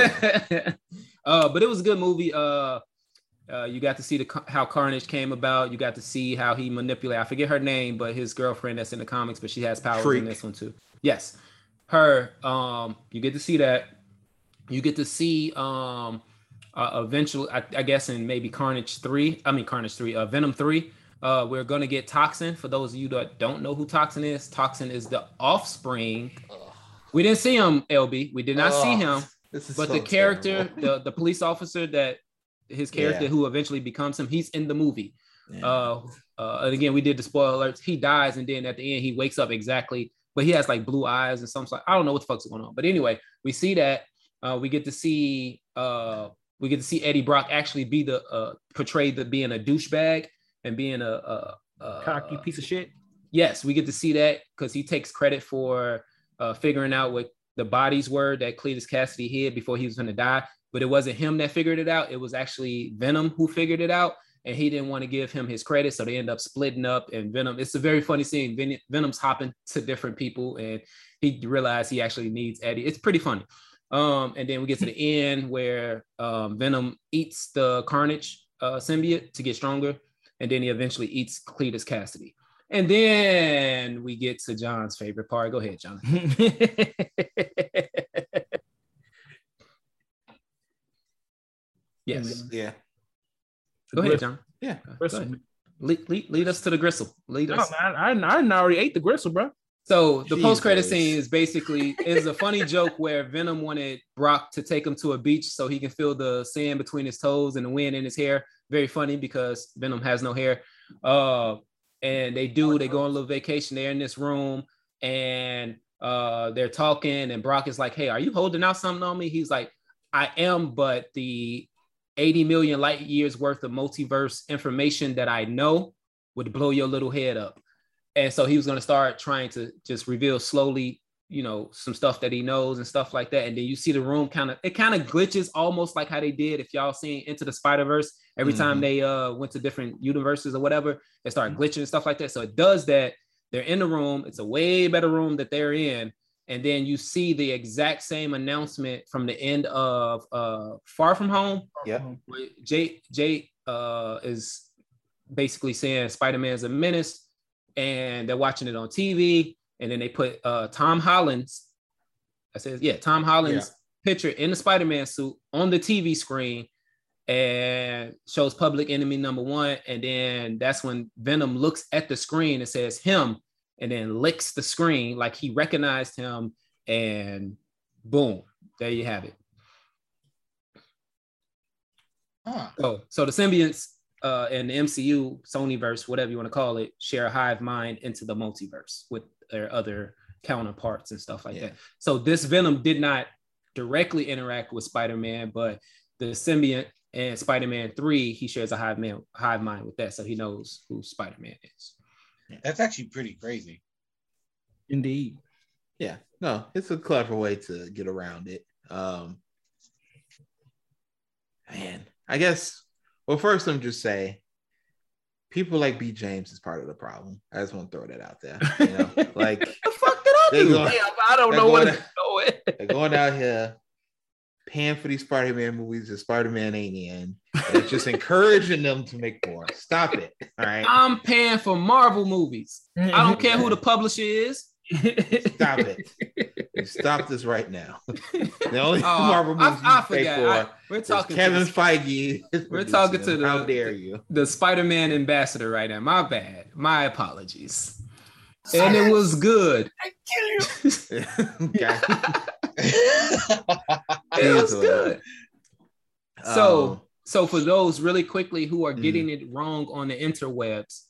uh, but it was a good movie. Uh, uh, you got to see the how Carnage came about. You got to see how he manipulated. I forget her name, but his girlfriend that's in the comics, but she has powers Freak. in this one too. Yes, her. Um, you get to see that. You get to see um, uh, eventually. I, I guess in maybe Carnage three. I mean Carnage three. Uh, Venom three. Uh, we're gonna get Toxin. For those of you that don't know who Toxin is, Toxin is the offspring. We didn't see him, LB. We did not see him. This is But so the character, the, the police officer that his character Yeah. who eventually becomes him, he's in the movie. Yeah. Uh, uh, and again, we did the spoiler alerts. He dies, and then at the end, he wakes up exactly, but he has like blue eyes and something. I don't know what the fuck's going on. But anyway, we see that. Uh, we get to see uh, we get to see Eddie Brock actually be the uh, portrayed the being a douchebag and being a, a, a Cocky piece of shit. yes, we get to see that because he takes credit for uh, figuring out what the bodies were that Cletus Cassidy hid before he was going to die. But it wasn't him that figured it out. It was actually Venom who figured it out. And he didn't want to give him his credit. So they end up splitting up. And Venom, it's a very funny scene. Ven- Venom's hopping to different people and he realized he actually needs Eddie. It's pretty funny. Um, and then we get to the end where um, Venom eats the Carnage uh, symbiote to get stronger. And then he eventually eats Cletus Cassidy. And then we get to John's favorite part. Go ahead, John. Yes. yeah. Go ahead, John. Yeah. Gristle. Lead, lead, lead us to the gristle. Lead No, us. man, I, I, I already ate the gristle, bro. So the post credit scene is basically is a funny joke where Venom wanted Brock to take him to a beach so he can feel the sand between his toes and the wind in his hair. Very funny because Venom has no hair. Uh, and they do. They go on a little vacation. They're in this room and uh, they're talking. And Brock is like, "Hey, are you holding out something on me?" He's like, "I am, but the 80 million light years worth of multiverse information that I know would blow your little head up." and so he was going to start trying to just reveal slowly you know some stuff that he knows and stuff like that. And then you see the room kind of it kind of glitches almost like how they did if y'all seen into the spider verse every time Mhm. they uh went to different universes or whatever they start glitching and stuff like that. So it does that. They're in the room. It's a way better room that they're in and then you see the exact same announcement from the end of uh far from home. Yeah. Jay Jay uh, is basically saying Spider Man's a menace, and they're watching it on TV, and then they put uh, Tom Holland's, I said, yeah, Tom Holland's picture in the Spider Man suit on the TV screen, and shows Public Enemy number one, and then that's when Venom looks at the screen and says him, and then licks the screen like he recognized him, and boom, there you have it. Huh. Oh, so the symbionts uh, and the MCU, Sonyverse, whatever you want to call it, share a hive mind into the multiverse with their other counterparts and stuff like Yeah. that. So this Venom did not directly interact with Spider-Man, but the symbiont and Spider-Man 3, he shares a hive man hive mind with that. So he knows who Spider-Man is. That's actually pretty crazy. Indeed. Yeah, no, it's a clever way to get around it. Um, man, I guess. Well, first, let me just say, people like B. James is part of the problem. I just want to throw that out there. You know, like The fuck did I do? go- Damn, I don't know what go it's going. they're going out here paying for these Spider-Man movies that Spider-Man ain't in. It's just encouraging them to make more. Stop it. All right. I'm paying for Marvel movies. I don't care who the publisher is. Stop it. Stop this right now. The only Oh, Marvel I, movies I you pay for I- we're talking to Kevin the- Feige. We're talking to the- How dare you? the Spider-Man ambassador right now. My bad. My apologies. And it was good. okay. It was Easily. good. So, Um, so for those really quickly who are Mm. getting it wrong on the interwebs,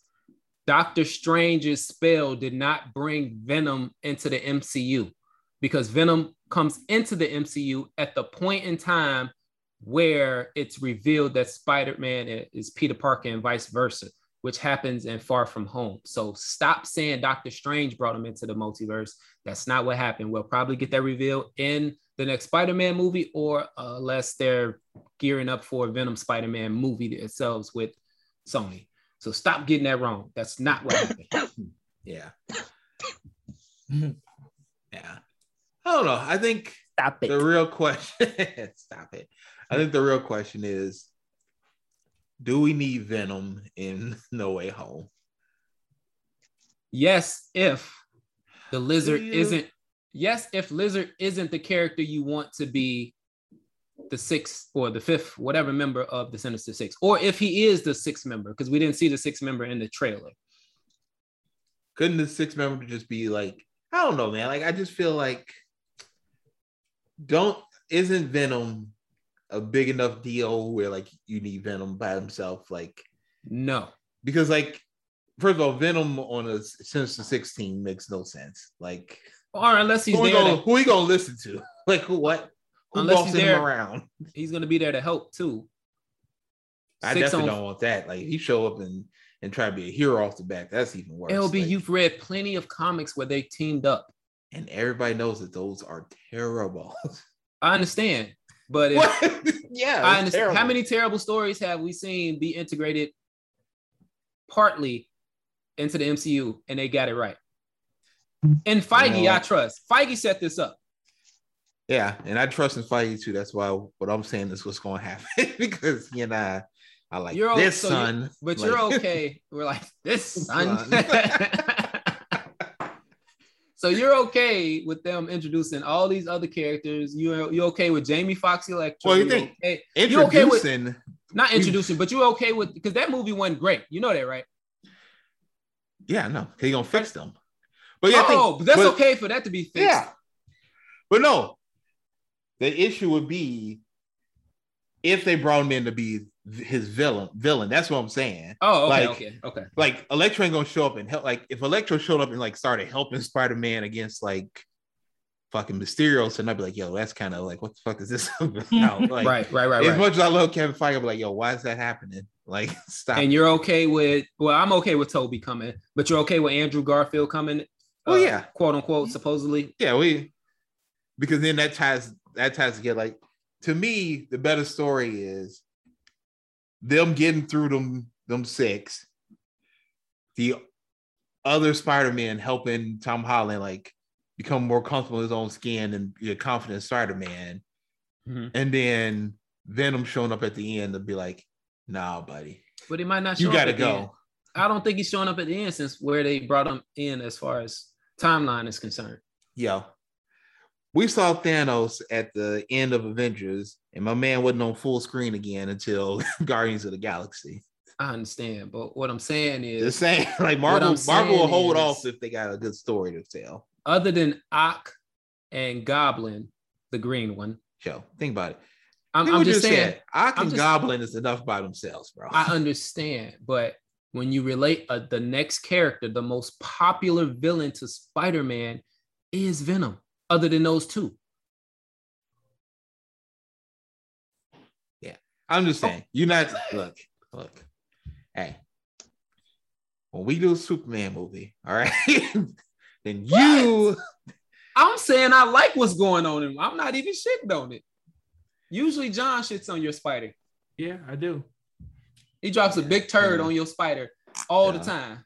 Doctor Strange's spell did not bring Venom into the MCU because Venom comes into the MCU at the point in time where it's revealed that Spider-Man is Peter Parker and vice versa. Which happens in Far From Home. So stop saying Doctor Strange brought him into the multiverse. That's not what happened. We'll probably get that revealed in the next Spider-Man movie, or uh, unless they're gearing up for a Venom Spider-Man movie itself with Sony. So stop getting that wrong. That's not what happened. Yeah. yeah. I don't know. I think Stop the real question stop it. I think the real question is do we need Venom in No Way Home? yes, if the lizard you? isn't yes, if lizard isn't the character you want to be the sixth or the fifth, whatever member of the Sinister Six, or if he is the sixth member, because we didn't see the sixth member in the trailer. Couldn't the sixth member just be like, I don't know, man. Like I just feel like don't isn't Venom a big enough deal where like you need Venom by himself? Like No. because like first of all, Venom on a Sinister 16 makes no sense. Like Or unless he's who there, gonna to- who we gonna listen to? Like who what? Who Unless he's him there- around? he's gonna be there to help too. I Six definitely on- don't want that. Like he show up and and try to be a hero off the back. That's even worse. LB, Like, you've read plenty of comics where they teamed up. and everybody knows that those are terrible. I understand, but if, yeah, I understand. terrible. How many terrible stories have we seen be integrated partly into the MCU and they got it right? And Feige, I trust. Feige set this up. Yeah, and I trust in Feige too. That's why what I'm saying is what's going to happen because you know I like You're this so you're- son, But Like, you're okay. We're like, this son. Son. So you're okay with them introducing all these other characters. You're you okay with Jamie Foxx Electro? Well, you think- okay- you okay with not introducing, but you're okay with because that movie went great. You know that, right? yeah, no, he gonna fix them. But yeah, I think- oh, but that's but- okay for that to be fixed. Yeah, but no, the issue would be if they brought him in to be his villain. Villain. That's what I'm saying. Oh, okay, Like- okay, okay. Like Electro ain't gonna show up and help. Like if Electro showed up and like started helping Spider Man against like fucking Mysterio, so I'd be like, yo, that's kind of like what the fuck is this about? Like, right, right, right, as right. much as I love Kevin Feige, I'd be like, yo, why is that happening? Like, stop. and you're okay with well, I'm okay with Tobey coming, but you're okay with Andrew Garfield coming. Oh, uh, yeah. quote unquote, supposedly. yeah, we because then that ties that ties to get like to me the better story is them getting through them them six, the other Spider-Man helping Tom Holland like become more comfortable in his own skin and be a confident Spider-Man, Mhm. and then Venom showing up at the end to be like, nah, buddy, But he might not. Show you up gotta the end. go. I don't think he's showing up at the end since where they brought him in as far as timeline is concerned. Yo, we saw Thanos at the end of Avengers, and my man wasn't on full screen again until Guardians of the Galaxy. I understand, but what I'm saying is, Just saying, like Marvel, Marvel will hold is- off if they got a good story to tell. other than Ock and Goblin, the green one, Yo, think about it. I'm, I'm just saying. said. Ock I'm and just- Goblin is enough by themselves, bro. I understand, but when you relate uh, the next character, the most popular villain to Spider-Man is Venom. Other than those two, Yeah, I'm just saying. You're not look, look. Hey, when we do a Superman movie, all right, then you I'm saying I like what's going on, and I'm not even shitting on it. Usually, John shits on your spider. Yeah, I do. He drops a big turd Yeah. on your spider all the time.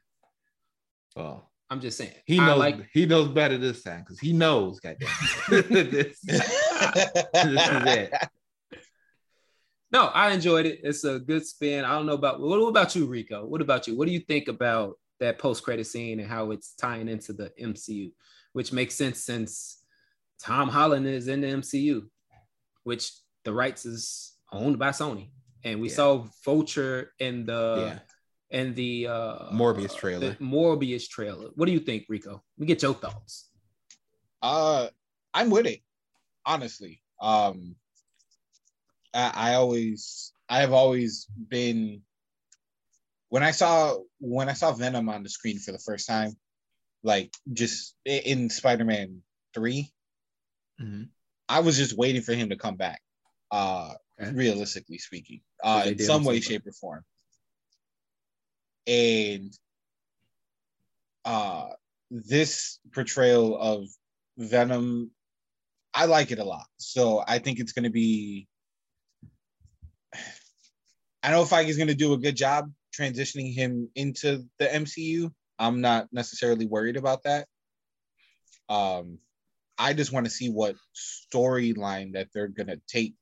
well, I'm just saying. he knows like he knows better this time because he knows, goddamn. this, this is it. No, I enjoyed it. It's a good spin. I don't know about what, what about you, Rico? What about you? What do you think about that post-credit scene and how it's tying into the MCU, which makes sense since Tom Holland is in the MCU, which the rights is owned by Sony. And we Yeah. saw Vulture in the yeah, in the uh Morbius trailer. The Morbius trailer. What do you think, Rico? We get your thoughts. Uh, I'm with it, honestly. Um, I, I always, I have always been. When I saw when I saw Venom on the screen for the first time, like just in Spider-Man Three, Mhm. I was just waiting for him to come back. Uh, Okay. realistically speaking, uh, in some way, so shape, or form. And uh this portrayal of Venom, I like it a lot. So I think it's going to be. I know Feige's going to do a good job transitioning him into the MCU. I'm not necessarily worried about that. Um, I just want to see what storyline that they're going to take.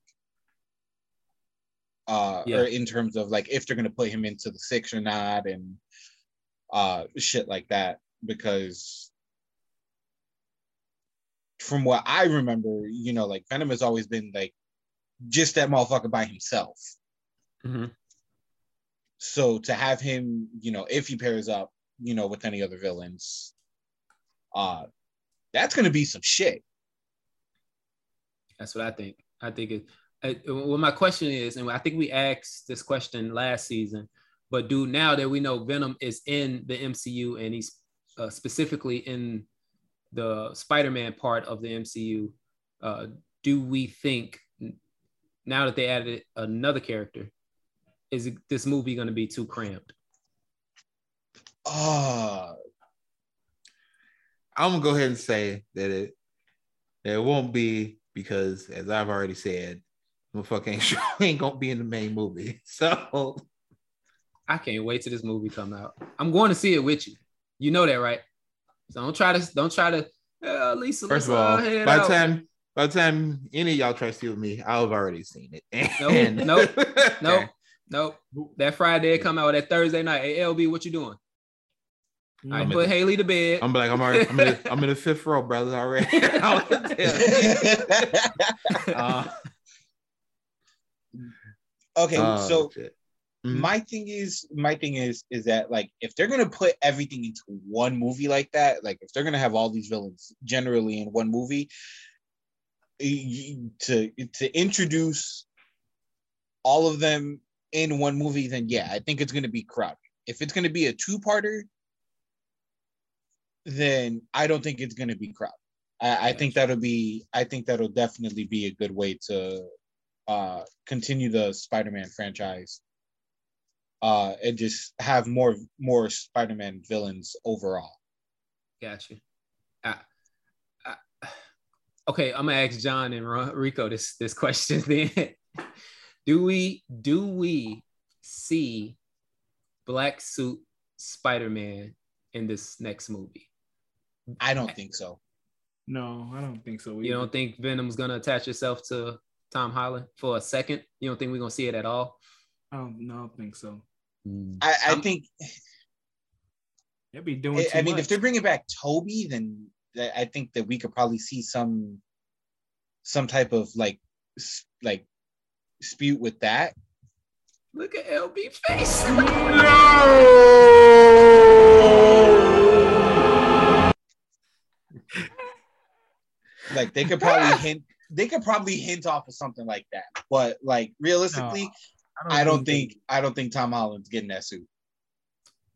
Uh, Yeah. or in terms of like if they're going to put him into the six or not, and uh, shit like that. Because from what I remember, you know, like Venom has always been like just that motherfucker by himself. Mhm. So to have him, you know, if he pairs up, you know, with any other villains, uh, that's gonna be some shit. That's what I think. I think it. Uh, well, my question is, and I think we asked this question last season, but do now that we know Venom is in the MCU and he's uh, specifically in the Spider-Man part of the MCU, uh, do we think now that they added another character, is this movie going to be too cramped? Uh I'm gonna go ahead and say that it that it won't be because, as I've already said, motherfucker ain't, sure ain't gonna be in the main movie. So I can't wait till this movie come out. I'm going to see it with you. You know that, right? So don't try to don't try to. Uh, Lisa, first of let's, all, by the out. time by the time any of y'all try to steal me, I've already seen it. Nope, And- nope, nope, Okay. nope. That Friday it come out. That Thursday night. Hey, LB, what you doing? I I'm put in- Haley to bed. I'm like, I'm already, I'm in, the, I'm in the fifth row, brother, already. I can tell. Uh, okay, oh, so. Mhm. my thing is my thing is is that like if they're gonna put everything into one movie like that like if they're gonna have all these villains generally in one movie to to introduce all of them in one movie then yeah i think it's gonna be crowded if it's gonna be a two-parter then i don't think it's gonna be crowded i, I think that'll be i think that'll definitely be a good way to uh continue the spider-man franchise uh and just have more more spider-man villains overall Got you. I, I, okay, I'm gonna ask John and Rico this this question. Then, do we do we see Black Suit Spider-Man in this next movie? i don't think so No, I don't think so. You don't think Venom's gonna attach itself to Tom Holland for a second? You don't think we're gonna see it at all? I don't, no, I don't think so. Hmm. i i think They'll be doing. I, too I mean much. if they're bringing back tobey then I I think that we could probably see some some type of like like dispute with that Look at LB face. no. like they could probably hint they could probably hint off of something like that but like realistically i don't think i don't think tom holland's getting that suit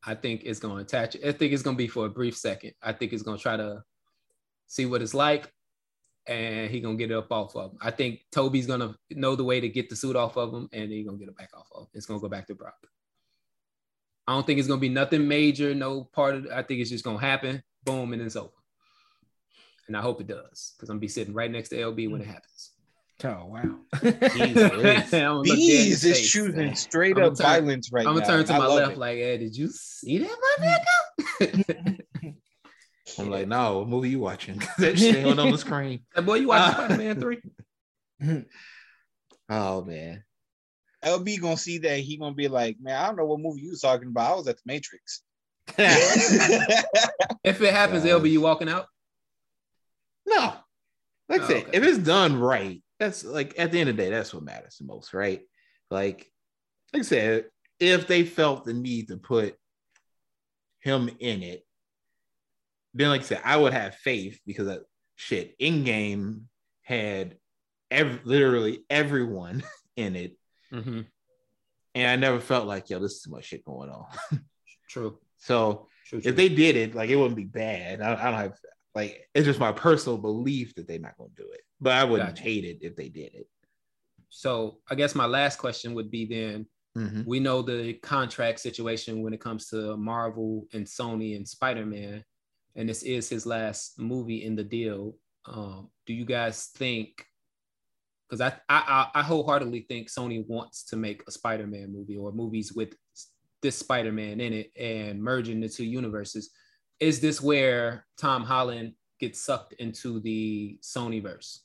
I think it's going to attach. I think it's going to be for a brief second. I think it's going to try to see what it's like, and he going to get it up off of him. I think Tobey's going to know the way to get the suit off of him, and he's going to get it back off of him. It's going to go back to Brock. I don't think it's going to be nothing major, no part of. I think it's just going to happen, boom, and it's over. And I hope it does, because I'm going to be sitting right next to LB when it happens. Oh wow. Jesus. I'm gonna look dead in Bees is face. choosing straight up turn- violence right now. I'm gonna turn to I my left, it. like, hey, did you see that, my nigga? I'm like, no, what movie you watching? that shit ain't on the screen. Hey, boy, you watching Uh, Spider Man 3? Oh man. LB gonna see that he gonna be like, man, I don't know what movie you was talking about. I was at the Matrix. If it happens, Gosh. LB, you walking out? No. Like I Oh, said, okay. if it's done right, that's like at the end of the day, that's what matters the most, right? Like, like I said, if they felt the need to put him in it, then like I said, I would have faith because uh, shit, Endgame had ev- literally everyone in it, Mm-hmm. and I never felt like yo, this is too much shit going on. True. So True, true. if they did it, like it wouldn't be bad. I, I don't have like it's just my personal belief that they're not going to do it, but I wouldn't Gotcha. hate it if they did it. so I guess my last question would be then Mhm. We know the contract situation when it comes to Marvel and Sony and Spider Man, and this is his last movie in the deal. Um, do you guys think? Because I, I I I wholeheartedly think Sony wants to make a Spider Man movie or movies with this Spider Man in it and merging the two universes. Is this where Tom Holland gets sucked into the Sony verse?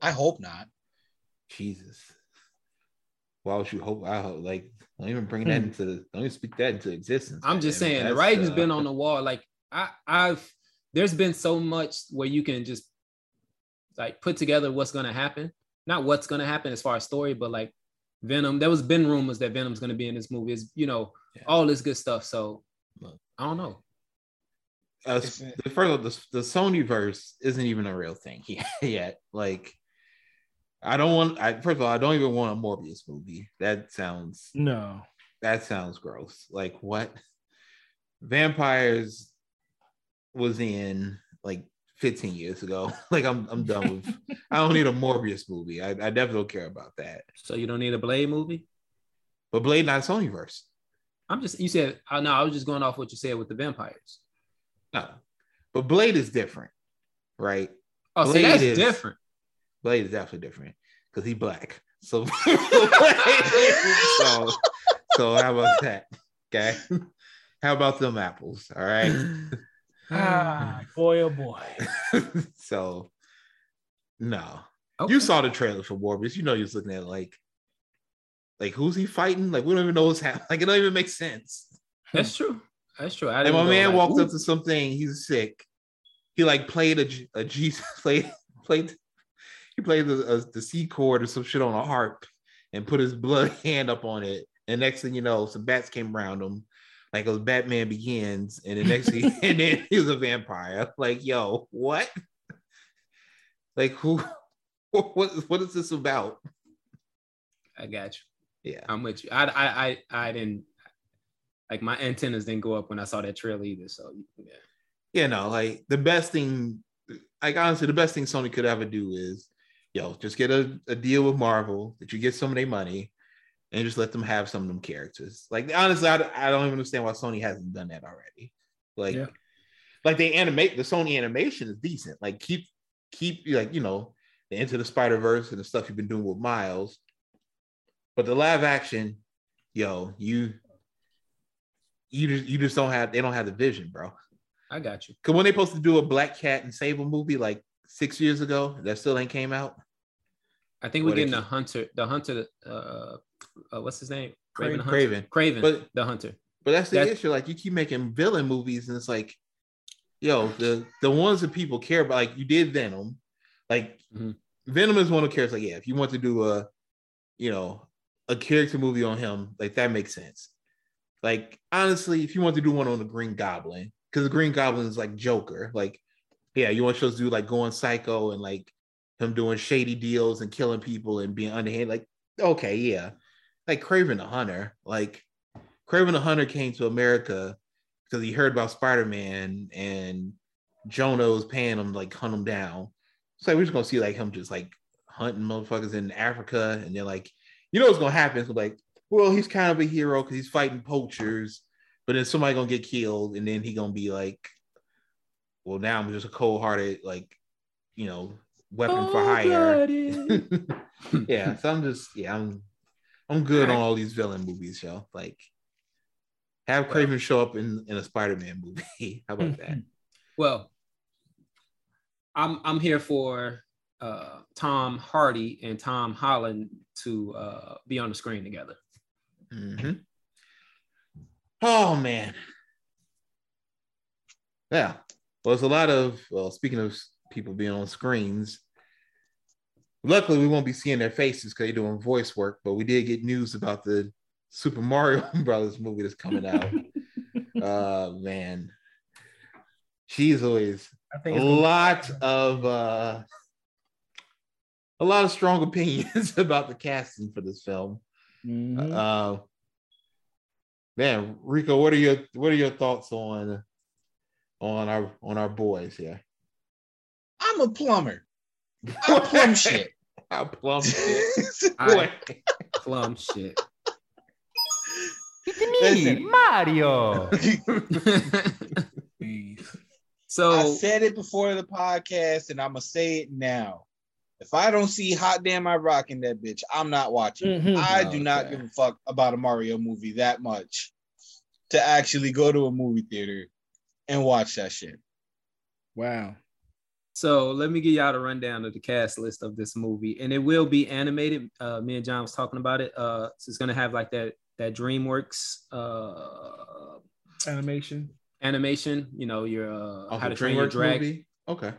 I hope not. Jesus. Why would you hope? I hope like don't even bring that Hmm. into don't even speak that into existence. I'm just man. saying the That's, writing's uh, been on the wall. Like I, I've there's been so much where you can just like put together what's gonna happen. Not what's gonna happen as far as story, but like Venom. There was been rumors that Venom's gonna be in this movie. Is you know Yeah. all this good stuff. So Look. I don't know. Uh, the first of all, the, the Sony verse isn't even a real thing yet. Like, I don't want. I first of all, I don't even want a Morbius movie. That sounds No. that sounds gross. Like what? Vampires was in like 15 years ago. like I'm I'm done with. I don't need a Morbius movie. I, I definitely don't care about that. So you don't need a Blade movie. But Blade not Sony verse. I'm just you said uh, no. I was just going off what you said with the vampires. No, but Blade is different, right? Oh, see, Blade that's is- different. Blade is definitely different because he black. So, so, so how about that? Okay. How about them apples? All right. Ah, boy, oh boy. so, no. Okay. You saw the trailer for Morbius. You know, you was looking at like, like who's he fighting? Like we don't even know what's happening. Like it don't even make sense. That's true. That's true. And my man like, walked ooh. up to something. He's sick. He like played a G- a G played played. He played the uh, the C chord or some shit on a harp and put his blood hand up on it. And next thing you know, some bats came around him, like it was Batman Begins. And the next thing, and then he was a vampire. Like, yo, what? Like who? What what is this about? I got you. Yeah, I'm with you. I I I, I didn't like my antennas didn't go up when I saw that trailer either. So yeah. you know, like the best thing, like honestly, the best thing Sony could ever do is, yo, just get a, a deal with Marvel that you get some of their money and just let them have some of them characters. Like honestly, I, I don't even understand why Sony hasn't done that already. Like, Yeah. like they animate the Sony animation is decent. Like keep keep like you know the Into the Spider Verse and the stuff you've been doing with Miles, but the live action, yo, you. You just, you just don't have they don't have the vision, bro. I got you. Cause when they supposed to do a Black Cat and Sable movie like six years ago, that still ain't came out. I think we're What getting the hunter, the hunter, uh, uh what's his name? Kraven. Kraven. Kraven, But- the hunter. But that's the That- issue. Like you keep making villain movies, and it's like, yo, the the ones that people care about, like you did Venom. Like Mhm. Venom is one of the characters. Like, yeah, if you want to do a, you know, a character movie on him, like that makes sense. Like honestly, if you want to do one on the Green Goblin, because the Green Goblin is like Joker, like yeah, you want shows to do like going psycho and like him doing shady deals and killing people and being underhand. Like okay, yeah, like Kraven the Hunter, like Kraven the Hunter came to America because he heard about Spider Man and Jonah was paying him like hunt him down. So like, we're just gonna see like him just like hunting motherfuckers in Africa, and they're like, you know what's gonna happen? It's like, well, he's kind of a hero because he's fighting poachers, but then somebody gonna get killed, and then he gonna be like, well, now I'm just a cold hearted like, you know, weapon for hire. yeah, so I'm just yeah, I'm I'm good on all these villain movies, yo. Like have Kraven show up in, in a Spider-Man movie. How about that? Well, I'm I'm here for uh Tom Hardy and Tom Holland to uh be on the screen together. Mhm. Oh man. Yeah. Well, there's a lot of well, speaking of people being on screens. Luckily, we won't be seeing their faces because they're doing voice work, but we did get news about the Super Mario Brothers movie that's coming out. uh man. She's always a lot of uh a lot of strong opinions about the casting for this film. Mhm. Uh man, Rico, what are your what are your thoughts on on our on our boys here? I'm a plumber. I plumb shit. I plumb shit. I- Boy. Plum shit. Listen. Mario. so I said it before the podcast, and I'm gonna say it now. If I don't see Hot Damn I Rock in that bitch, I'm not watching. Mhm. I do not Okay. give a fuck about a Mario movie that much to actually go to a movie theater and watch that shit. Wow. So let me give y'all the rundown of the cast list of this movie, and it will be animated. Uh, me and John was talking about it. Uh, so it's gonna have like that that DreamWorks uh, Animation. animation. You know, your uh, Off How the to Train Your Dragon, movie? Okay.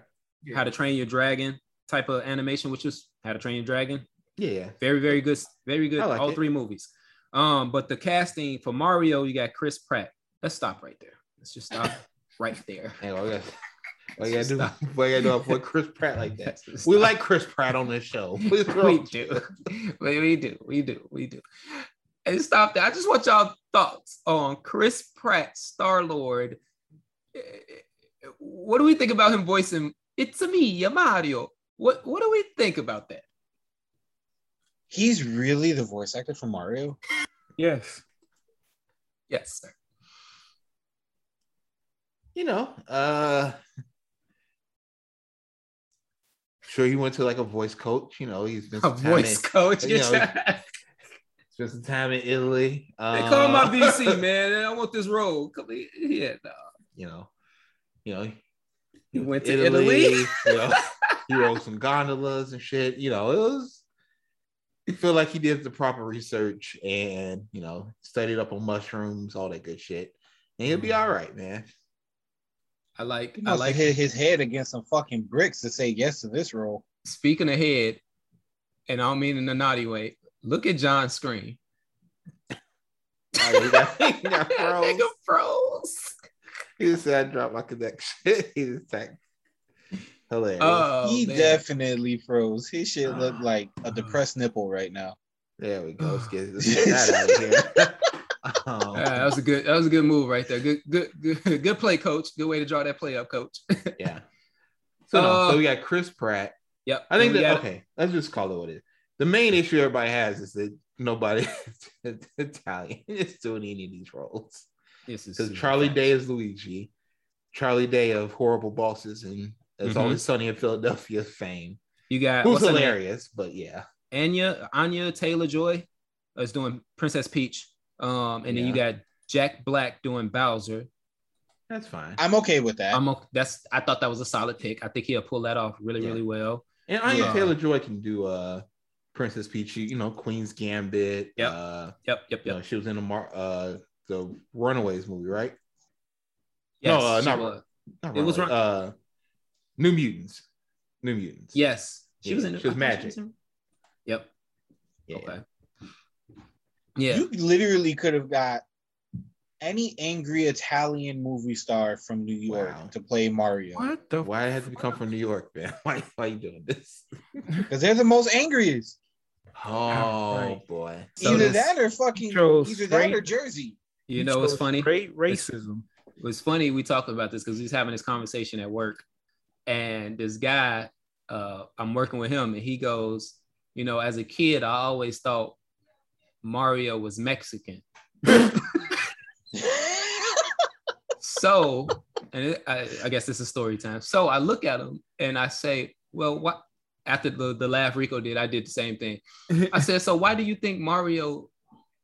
How to Train Your Dragon type of animation, which is How to Train Your Dragon. Yeah. Very, very good, very good. Like all it. three movies. Um, but the casting for Mario, you got Chris Pratt. Let's stop right there. Let's just stop right there. Hey, what you gotta, what you gotta do? What you gotta do for Chris Pratt like that? We like Chris Pratt on this show. We do. we, we do. We do. We do. And stop that. I just want y'all thoughts on Chris Pratt, Star Lord. What do we think about him voicing It's a me, your Mario? What What do we think about that? He's really the voice actor for Mario. Yes. Yes, sir. you know, uh sure he went to like a voice coach, you know, he's been A some time voice in, coach. you know, they spent some time in Italy. Uh, call him my VC, man. I want this role. Come here. Yeah, no. you know, you know, He went to Italy. you know, he rode some gondolas and shit. You know, it was. I feel like he did the proper research and you know studied up on mushrooms, all that good shit, and he'll be mm-hmm. all right, man. I like. He I like. hit his head against some fucking bricks to say yes to this role. Speaking ahead, and I don't mean in a naughty way. Look at John's screen. Oh, he got- he got froze. Nigga froze. He just said I dropped my connection. he just like hilarious. Oh, he man. definitely froze. His shit looked like a depressed nipple right now. there we go. Let's get, let's get that out of here. Um, Yeah, that was a good. That was a good move right there. Good, good, good, good play, coach. Good way to draw that play up, coach. yeah. So, no, Uh, so we got Chris Pratt. Yep. I think And that got- okay. Let's just call it what it is. The main issue everybody has is that nobody Italian is doing any of these roles. This is Because Charlie Day is Luigi, Charlie Day of Horrible Bosses and It's Mhm. Always Sunny in Philadelphia fame. You got Who's what's her name? hilarious, but yeah. Anya Anya Taylor Joy is doing Princess Peach. Um, and then you got Jack Black doing Bowser. That's fine. I'm okay with that. I'm o- that's I thought that was a solid pick. I think he'll pull that off really, Yeah. really well. And Anya Yeah. Taylor Joy can do uh Princess Peach, you know, Queen's Gambit. Yep. Uh, Yep, yep, you know, yep. she was in the Mar- uh the Runaways movie, right? Yes, uh, she not- was. Not It was Runaways, uh New Mutants. New Mutants. Yes, she Yeah, was in. she was I thought Magic. in- Yep. Yeah. Okay. Yeah. You literally could have got any angry Italian movie star from New York Wow. to play Mario What the? Why it had to come from New York, man? Why why you doing this? because they're the most angriest. Oh Right. boy. So either that or fucking Chose either that or Jersey. You know what's funny? Great racism. It was funny we talked about this because we was having this conversation at work, and this guy, uh, I'm working with him, and he goes, you know, as a kid, I always thought Mario was Mexican. So, and it, I, I guess this is story time. So I look at him and I say, well, what? After the, the laugh Rico did, I did the same thing. I said, so why do you think Mario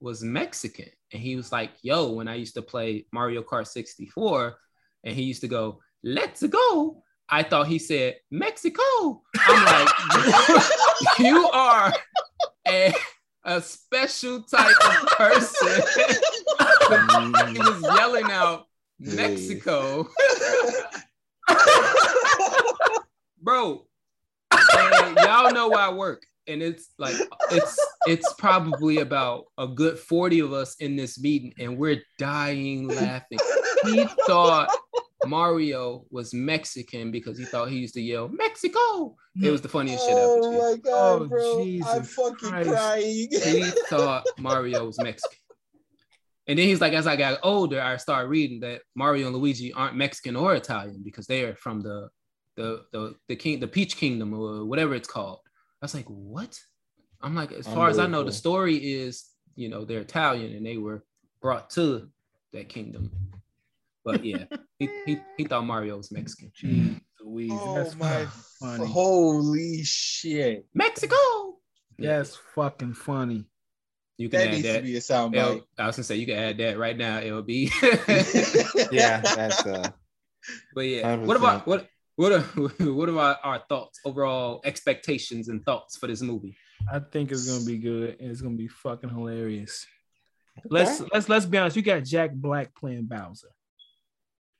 was Mexican? And he was like, yo, when I used to play Mario Kart 64, and he used to go, let's go. I thought he said Mexico. I'm like, you are a, a special type of person. he was yelling out Mexico. Bro, y'all know where I work. And it's like it's it's probably about a good 40 of us in this meeting, and we're dying laughing. He thought Mario was Mexican because he thought he used to yell Mexico. It was the funniest shit ever. Oh my god, Oh, bro! I'm fucking Christ. crying. He thought Mario was Mexican. And then he's like, as I got older, I started reading that Mario and Luigi aren't Mexican or Italian because they are from the the the the king the Peach Kingdom or whatever it's called. I was like, what? I'm like, as far as I know, the story is, you know, they're Italian and they were brought to that kingdom. But yeah, he, he, he thought Mario was Mexican. Jeez Louise, Oh that's my funny. Holy shit. Mexico. That's fucking funny. You can That add needs to be a soundbite. L- I was gonna say you can add that right now, LB. Yeah, that's uh but yeah, what 100%. about what what are what about our thoughts, overall expectations and thoughts for this movie? I think it's gonna be good and it's gonna be fucking hilarious. Let's let's let's be honest. You got Jack Black playing Bowser.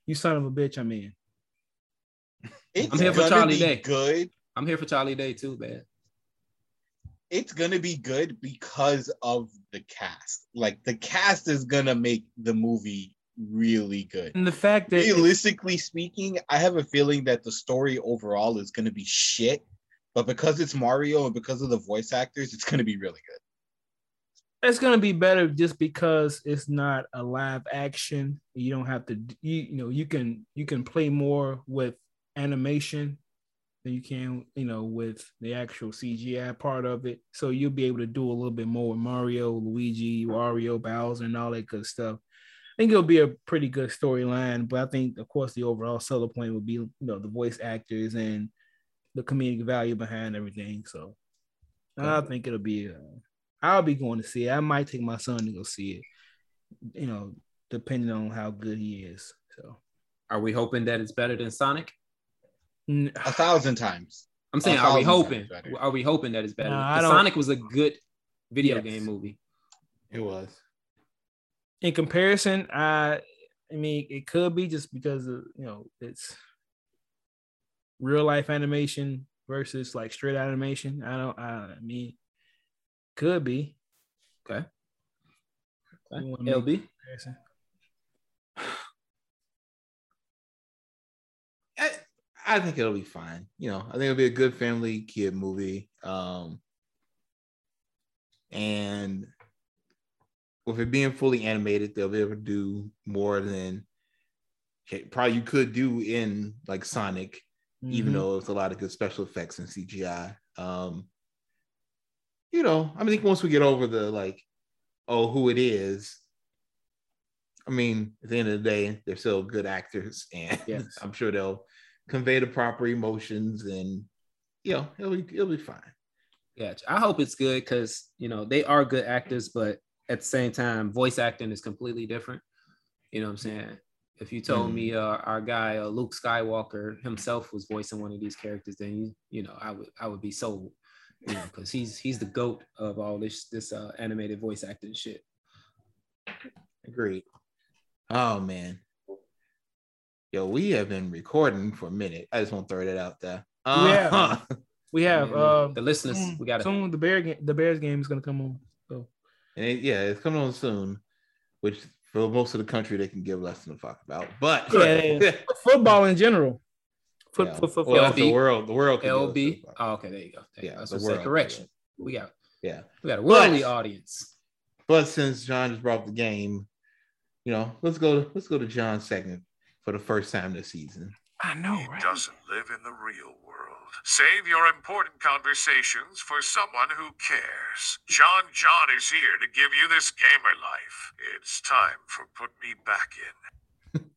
You son of a bitch, I'm in. It's I'm here for gonna Charlie be Day. good. I'm here for Charlie Day too, man. It's gonna be good because of the cast. Like the cast is gonna make the movie really good. And the fact that Realistically speaking, I have a feeling that the story overall is gonna be shit. But because it's Mario and because of the voice actors, it's gonna be really good. it's gonna be better just because it's not a live action. You don't have to you, you know you can you can play more with animation than you can you know with the actual CGI part of it. So you'll be able to do a little bit more with Mario, Luigi, Wario, Bowser, and all that good stuff. I think it'll be a pretty good storyline, but I think of course the overall seller point would be you know the voice actors and the comedic value behind everything. So I think it'll be. Uh, I'll be going to see it. I might take my son to go see it. You know, depending on how good he is. So Are we hoping that it's better than Sonic? A thousand times. I'm saying, are we hoping? Are we hoping that it's better? Nah, I 'Cause don't- Sonic was a good video Yes. game movie. it was. In comparison, I I mean it could be just because of you know it's real life animation versus like straight animation. I don't I, I mean could be. Okay. Wanna LB. I, I think it'll be fine. You know, I think it'll be a good family kid movie. Um, and with it being fully animated, they'll be able to do more than probably you could do in like Sonic, even Mhm. though it's a lot of good special effects and CGI. Um, you know, I think once we get over the like, oh, who it is, I mean, at the end of the day, they're still good actors, and Yes. I'm sure they'll convey the proper emotions, and you know, it'll be it'll be fine. Gotcha. I hope it's good because you know they are good actors, but at the same time, voice acting is completely different. You know what I'm saying? If you told me uh, our guy uh, Luke Skywalker himself was voicing one of these characters, then you, you know I would I would be sold. You know, because he's he's the goat of all this this uh, animated voice acting shit. Agreed. Oh man. Yo, we have been recording for a minute. I just want to throw that out there. Yeah. We have uh the listeners, soon, we got to soon the bear game the Bears game is gonna come on. So And it- yeah, it's coming on soon, which for most of the country they can give less than a fuck about. But Yeah, yeah. football in general. Foot, Yeah. foot, foot, well, LB. the world, the world, can give less than a LB. Oh, okay, there you go. There you Yeah, go. I the world. correction. We got yeah. we got a But- worldly audience. But since John just brought the game, you know, let's go. Let's go to John's segment for the first time this season. I know, He doesn't live in the real world. Save your important conversations for someone who cares. John John is here to give you this gamer life. It's time for Put Me Back In.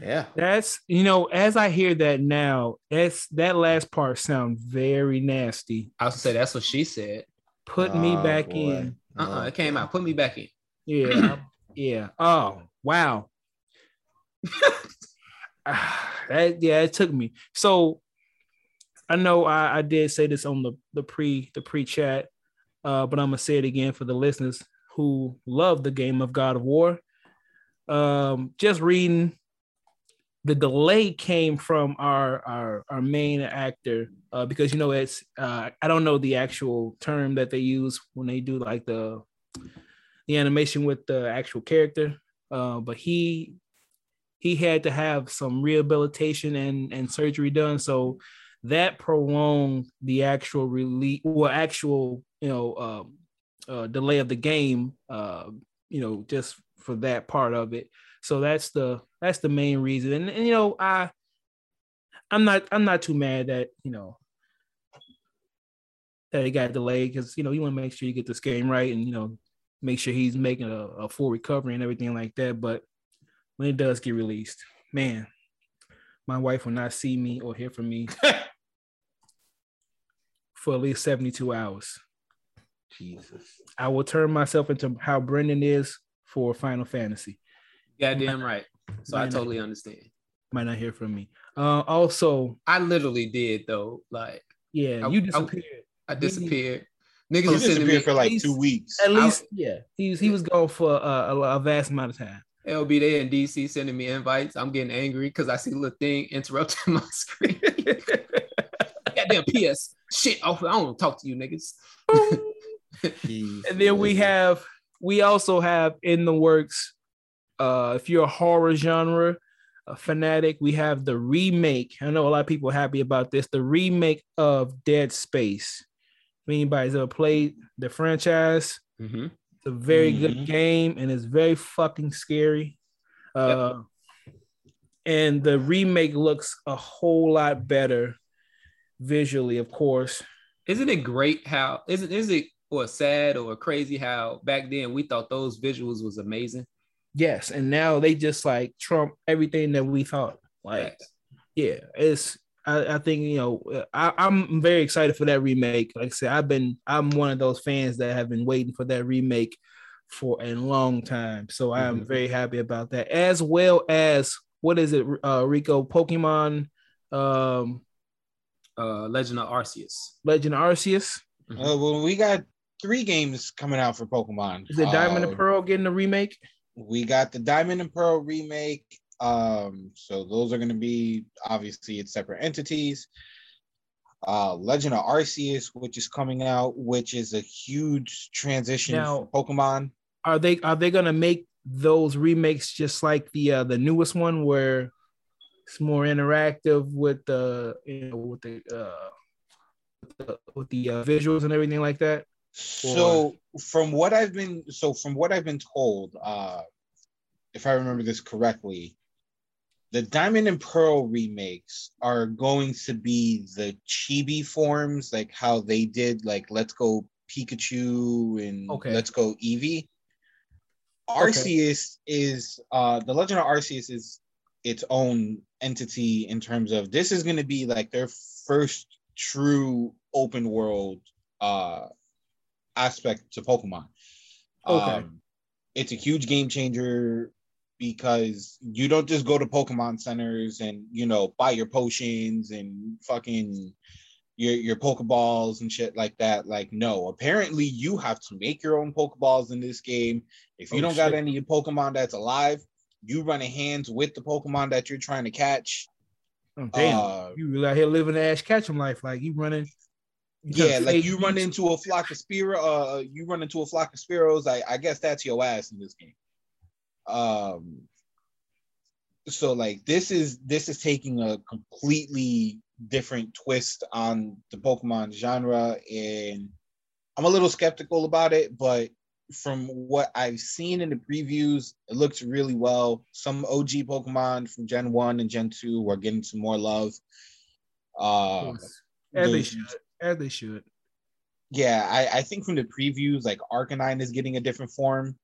Yeah, That's you know, as I hear that now, that's that last part sounds very nasty. I was gonna say that's what she said. Put me Oh, back boy. in. Uh-uh, Oh, it came out. Put me back in. Yeah, yeah. Oh wow. Ah, that yeah, it took me. So I know I, I did say this on the the pre the pre chat, uh, but I'm gonna say it again for the listeners who love the game of God of War. Um, just reading the delay came from our our our main actor uh, because you know it's uh, I don't know the actual term that they use when they do like the the animation with the actual character, uh, but he he had to have some rehabilitation and and surgery done, so that prolonged the actual release or actual you know um, uh, delay of the game, uh, you know, just for that part of it. So that's the that's the main reason, and, and you know I I'm not I'm not too mad that you know that it got delayed because you know you want to make sure you get this game right and you know make sure he's making a, a full recovery and everything like that. But when it does get released, man, my wife will not see me or hear from me for at least 72 hours. Jesus. I will turn myself into how Brendan is for Final Fantasy. Goddamn right. So I Man. totally understand. Might not hear from me. Uh, also, I literally did though. Like yeah, I- you disappeared. I disappeared. Niggas He was sending me disappeared for like He's- two weeks. At least, yeah, he was he was gone for uh, a, a vast amount of time. LB there in DC sending me invites. I'm getting angry because I see a little thing interrupting my screen. Goddamn PS. Shit. Oh, I don't want to talk to you niggas. And then we have we also have in the works. Uh, if you're a horror genre a fanatic, we have the remake. I know a lot of people are happy about this. The remake of Dead Space. If anybody's ever played the franchise, Mm-hmm. it's a very Mhm. good game and it's very fucking scary. Uh, and the remake looks a whole lot better visually, of course. Isn't it great how isn't is it or sad or crazy how back then we thought those visuals was amazing? Yes, and now they just like trump everything that we thought. Like, Facts. yeah, it's. I, I think you know. I, I'm very excited for that remake. Like I said, I've been. I'm one of those fans that have been waiting for that remake for a long time. So I am Mhm. very happy about that, as well as what is it, uh, Rico? Pokemon, um, Uh Legend of Arceus. Legend of Arceus. Uh, well, we got three games coming out for Pokemon. Is it Diamond Uh, and Pearl getting a remake? We got the Diamond and Pearl remake. Um, so those are going to be obviously it's separate entities. Uh, Legend of Arceus, which is coming out, which is a huge transition Now- for Pokemon. are they are they gonna make those remakes just like the uh the newest one where it's more interactive with the you know with the uh with the, with the uh, visuals and everything like that So from what I've been so from what I've been told, uh if I remember this correctly, the Diamond and Pearl remakes are going to be the chibi forms, like how they did like Let's Go Pikachu and Okay. Let's Go Eevee. Okay. Arceus is uh the Legend of Arceus is its own entity in terms of this is going to be like their first true open world uh aspect to Pokemon. Okay. Um, it's a huge game changer because you don't just go to Pokemon centers and you know buy your potions and fucking your your Pokeballs and shit like that. Like, no, apparently you have to make your own Pokeballs in this game. If you Oh, don't got any Pokemon that's alive, you running hands with the Pokemon that you're trying to catch. oh, damn Uh, you out here living the ash ketchum life like you running you yeah, like you run into a flock of Spearow, uh, you run into a flock of Spearows. I, I guess that's your ass in this game. Um, so like this is this is taking a completely different twist on the Pokemon genre, and I'm a little skeptical about it, but from what I've seen in the previews, it looks really well. Some OG Pokemon from Gen 1 and Gen 2 are getting some more love. Uh, as they should as they should yeah, I, I think from the previews, like Arcanine is getting a different form.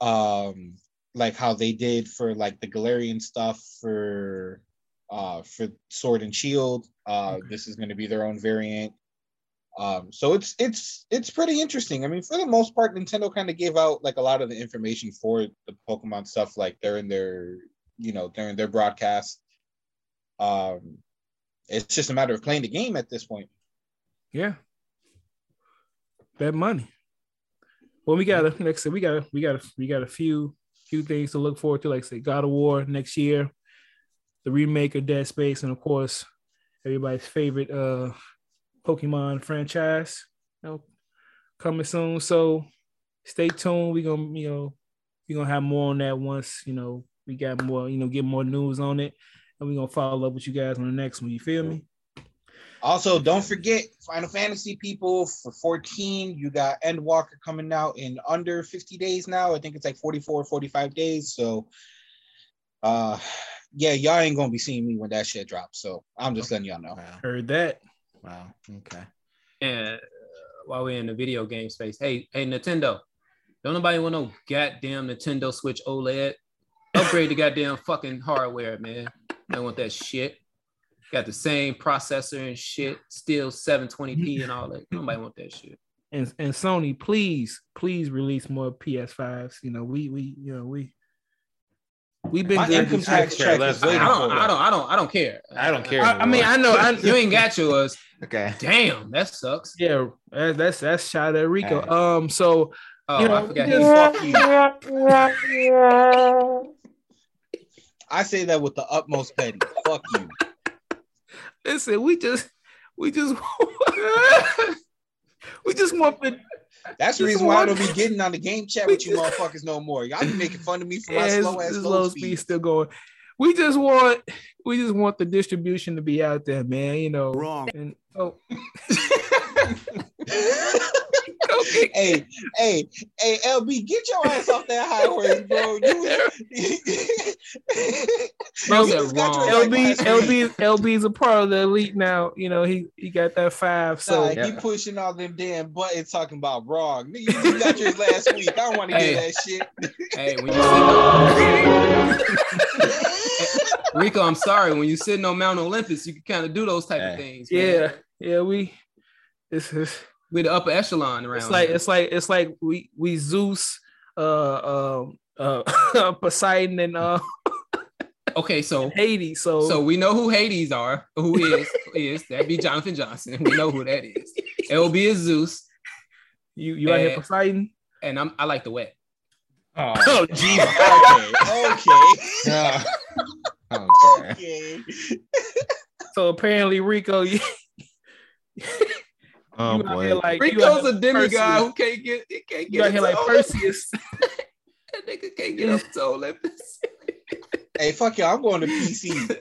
Um, like how they did for like the Galarian stuff for uh for Sword and Shield. Uh Okay. this is gonna be their own variant. Um, so it's it's it's pretty interesting. I mean, for the most part, Nintendo kind of gave out like a lot of the information for the Pokemon stuff, like during their you know during their broadcast. Um, it's just a matter of playing the game at this point. yeah bet money well we got a said we got we got we got a few few things to look forward to like say God of War next year the remake of Dead Space and of course everybody's favorite uh Pokemon franchise you know, coming soon so stay tuned We're gonna you know we gonna have more on that once you know we got more you know get more news on it and we gonna follow up with you guys on the next one you feel me Also, don't forget Final Fantasy people for 14. You got Endwalker coming out in under 50 days now. I think it's like 44, 45 days. So, uh, yeah, y'all ain't gonna be seeing me when that shit drops. So I'm just letting y'all know. Heard that Wow. Okay. And uh, while we're in the video game space, hey, hey, Nintendo, Don't nobody want no goddamn Nintendo Switch OLED. Upgrade the goddamn fucking hardware, man. I want that shit. Got the same processor and shit, still 720p and all that. Nobody want that shit. And and Sony, please, please release more PS5s. You know, we we you know we we've been My good. income tax care check is I don't, I don't, I don't, I don't care. I don't care. I, I mean, I know. I, You ain't got yours. Okay. Damn, that sucks. yeah, that's that's shot at Rico. Um, so Oh, You know, I forgot. just- He, Fuck you. I say that with the utmost petty. Fuck you. listen, we just we just we just want the That's the reason why I don't be getting on the game chat with you motherfuckers no more. Y'all be making fun of me for my yeah, slow ass low low speed. speed still going. We just want we just want the distribution to be out there, man. You know, Wrong. And oh, okay. hey, hey, hey, LB, get your ass off that highway, bro. You, Bro You just got wrong. your LB ass. LB LB's a part of the elite now. You know, he he got that five. So Nah, he pushing all them damn buttons talking about wrong. Nigga, you got yours last week. I don't want to Hey. hear that shit. hey, when you sitting on, Rico, I'm sorry. When you're sitting on Mount Olympus, you can kind of do those type Hey. of things. man. yeah, yeah, we this is we're the upper echelon around. it's like here. it's like it's like we we Zeus uh um uh Poseidon and uh okay, so Hades. So so we know who Hades are. Who is who is that? Be Jonathan Johnson. We know who that is. LB is Zeus, you you out here. Poseidon? and I'm I like the wet. Oh, Jesus. Okay, okay. okay. So apparently Rico, you, Oh you out here boy. like Rico's out a here demigod who can't get he can't You get out here like Perseus. That nigga can't get up to Olympus. Hey, fuck y'all. I'm going to PC.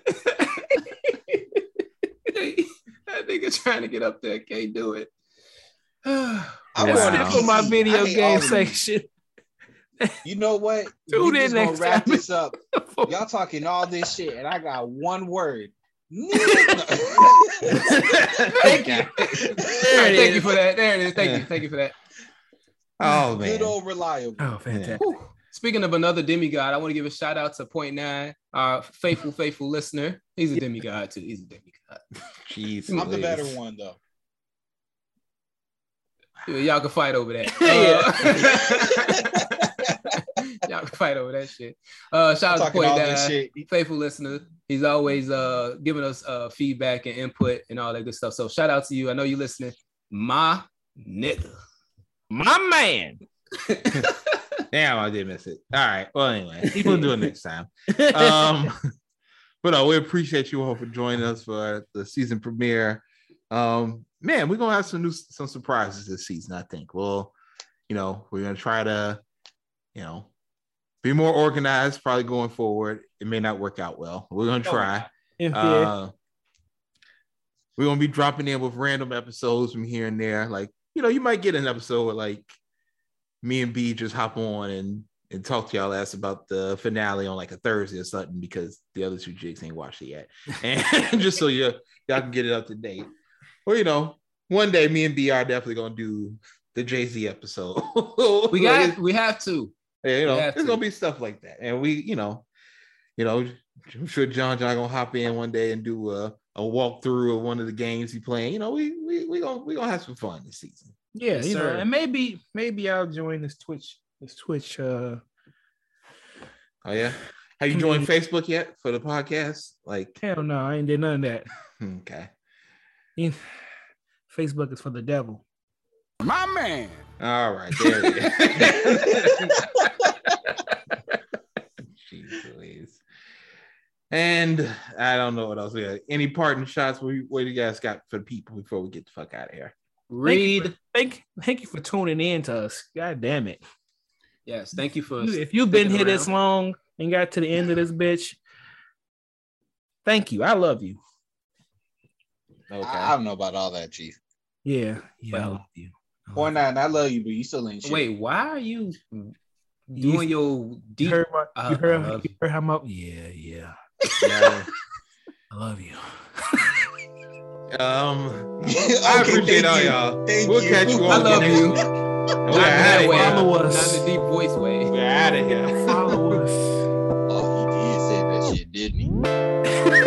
that nigga trying to get up there can't do it. I'm Wow. going to for my PC. video I hate all game you. section. You know what? Tune we in just gonna wrap time. this up. Y'all talking all this shit, and I got one word. Thank you. Thank you for that. There it is. Thank you. Thank you for that. Oh man. Good old reliable. Oh, fantastic. Whew. Speaking of another demigod, I want to give a shout out to Point Nine, our faithful, faithful listener. He's a demigod too. He's a demigod. Jeez. I'm the better one though. Y'all can fight over that. Uh, y'all can fight over that shit. Uh, shout out to Talking Point all this Nine, shit. faithful listener. He's always uh giving us uh feedback and input and all that good stuff. So shout out to you. I know you're listening, my nigga. My man. Damn, I did miss it. All right. Well, anyway, we'll do it next time. Um, but no, we appreciate you all for joining us for the season premiere. Um, man, we're gonna have some new some surprises this season. I think. Well, you know, we're gonna try to, you know, be more organized. Probably going forward, it may not work out well. We're gonna try. Yeah. Uh, we're gonna be dropping in with random episodes from here and there. Like, you know, you might get an episode where like me and B just hop on and and talk to y'all ass about the finale on like a Thursday or something because the other two jigs ain't watched it yet. And just so you y'all can get it up to date. Or you know, one day me and B are definitely gonna do the Jay-Z episode. We got we have to. Yeah, you know, We there's to. gonna be stuff like that, and we, you know, you know, I'm sure John John gonna hop in one day and do a, a walkthrough of one of the games he playing. You know, we we we gonna we gonna have some fun this season. Yeah, Yes, you know, sir. and maybe maybe I'll join this Twitch this Twitch uh Oh yeah, have you joined Facebook yet for the podcast? Like, hell no, I ain't did none of that. okay, You- Facebook is for the devil. My man. all right, there it is. Jeez Louise. And I don't know what else we got. Any parting shots? What, what do you guys got for the people before we get the fuck out of here? Read. Thank thank you for tuning in to us. God damn it. Yes, thank you for If you've been sticking here this long and got to the end of this bitch, thank you. I love you. Okay. I, I don't know about all that, Chief. Yeah, yeah, I love you. I love you. nine, I love you, but you still ain't shit. Wait, why are you You- doing your You deep? heard, my, Uh, you, heard, I love you heard how much? Yeah, yeah. Yeah. I love you. Um, Okay, I appreciate thank all you. y'all. Thank we'll you. catch you all. I love next you. Not We're out way. of Follow Not us. the deep voice way. here. We're out of here. Follow us. Oh, he did say that shit, didn't he?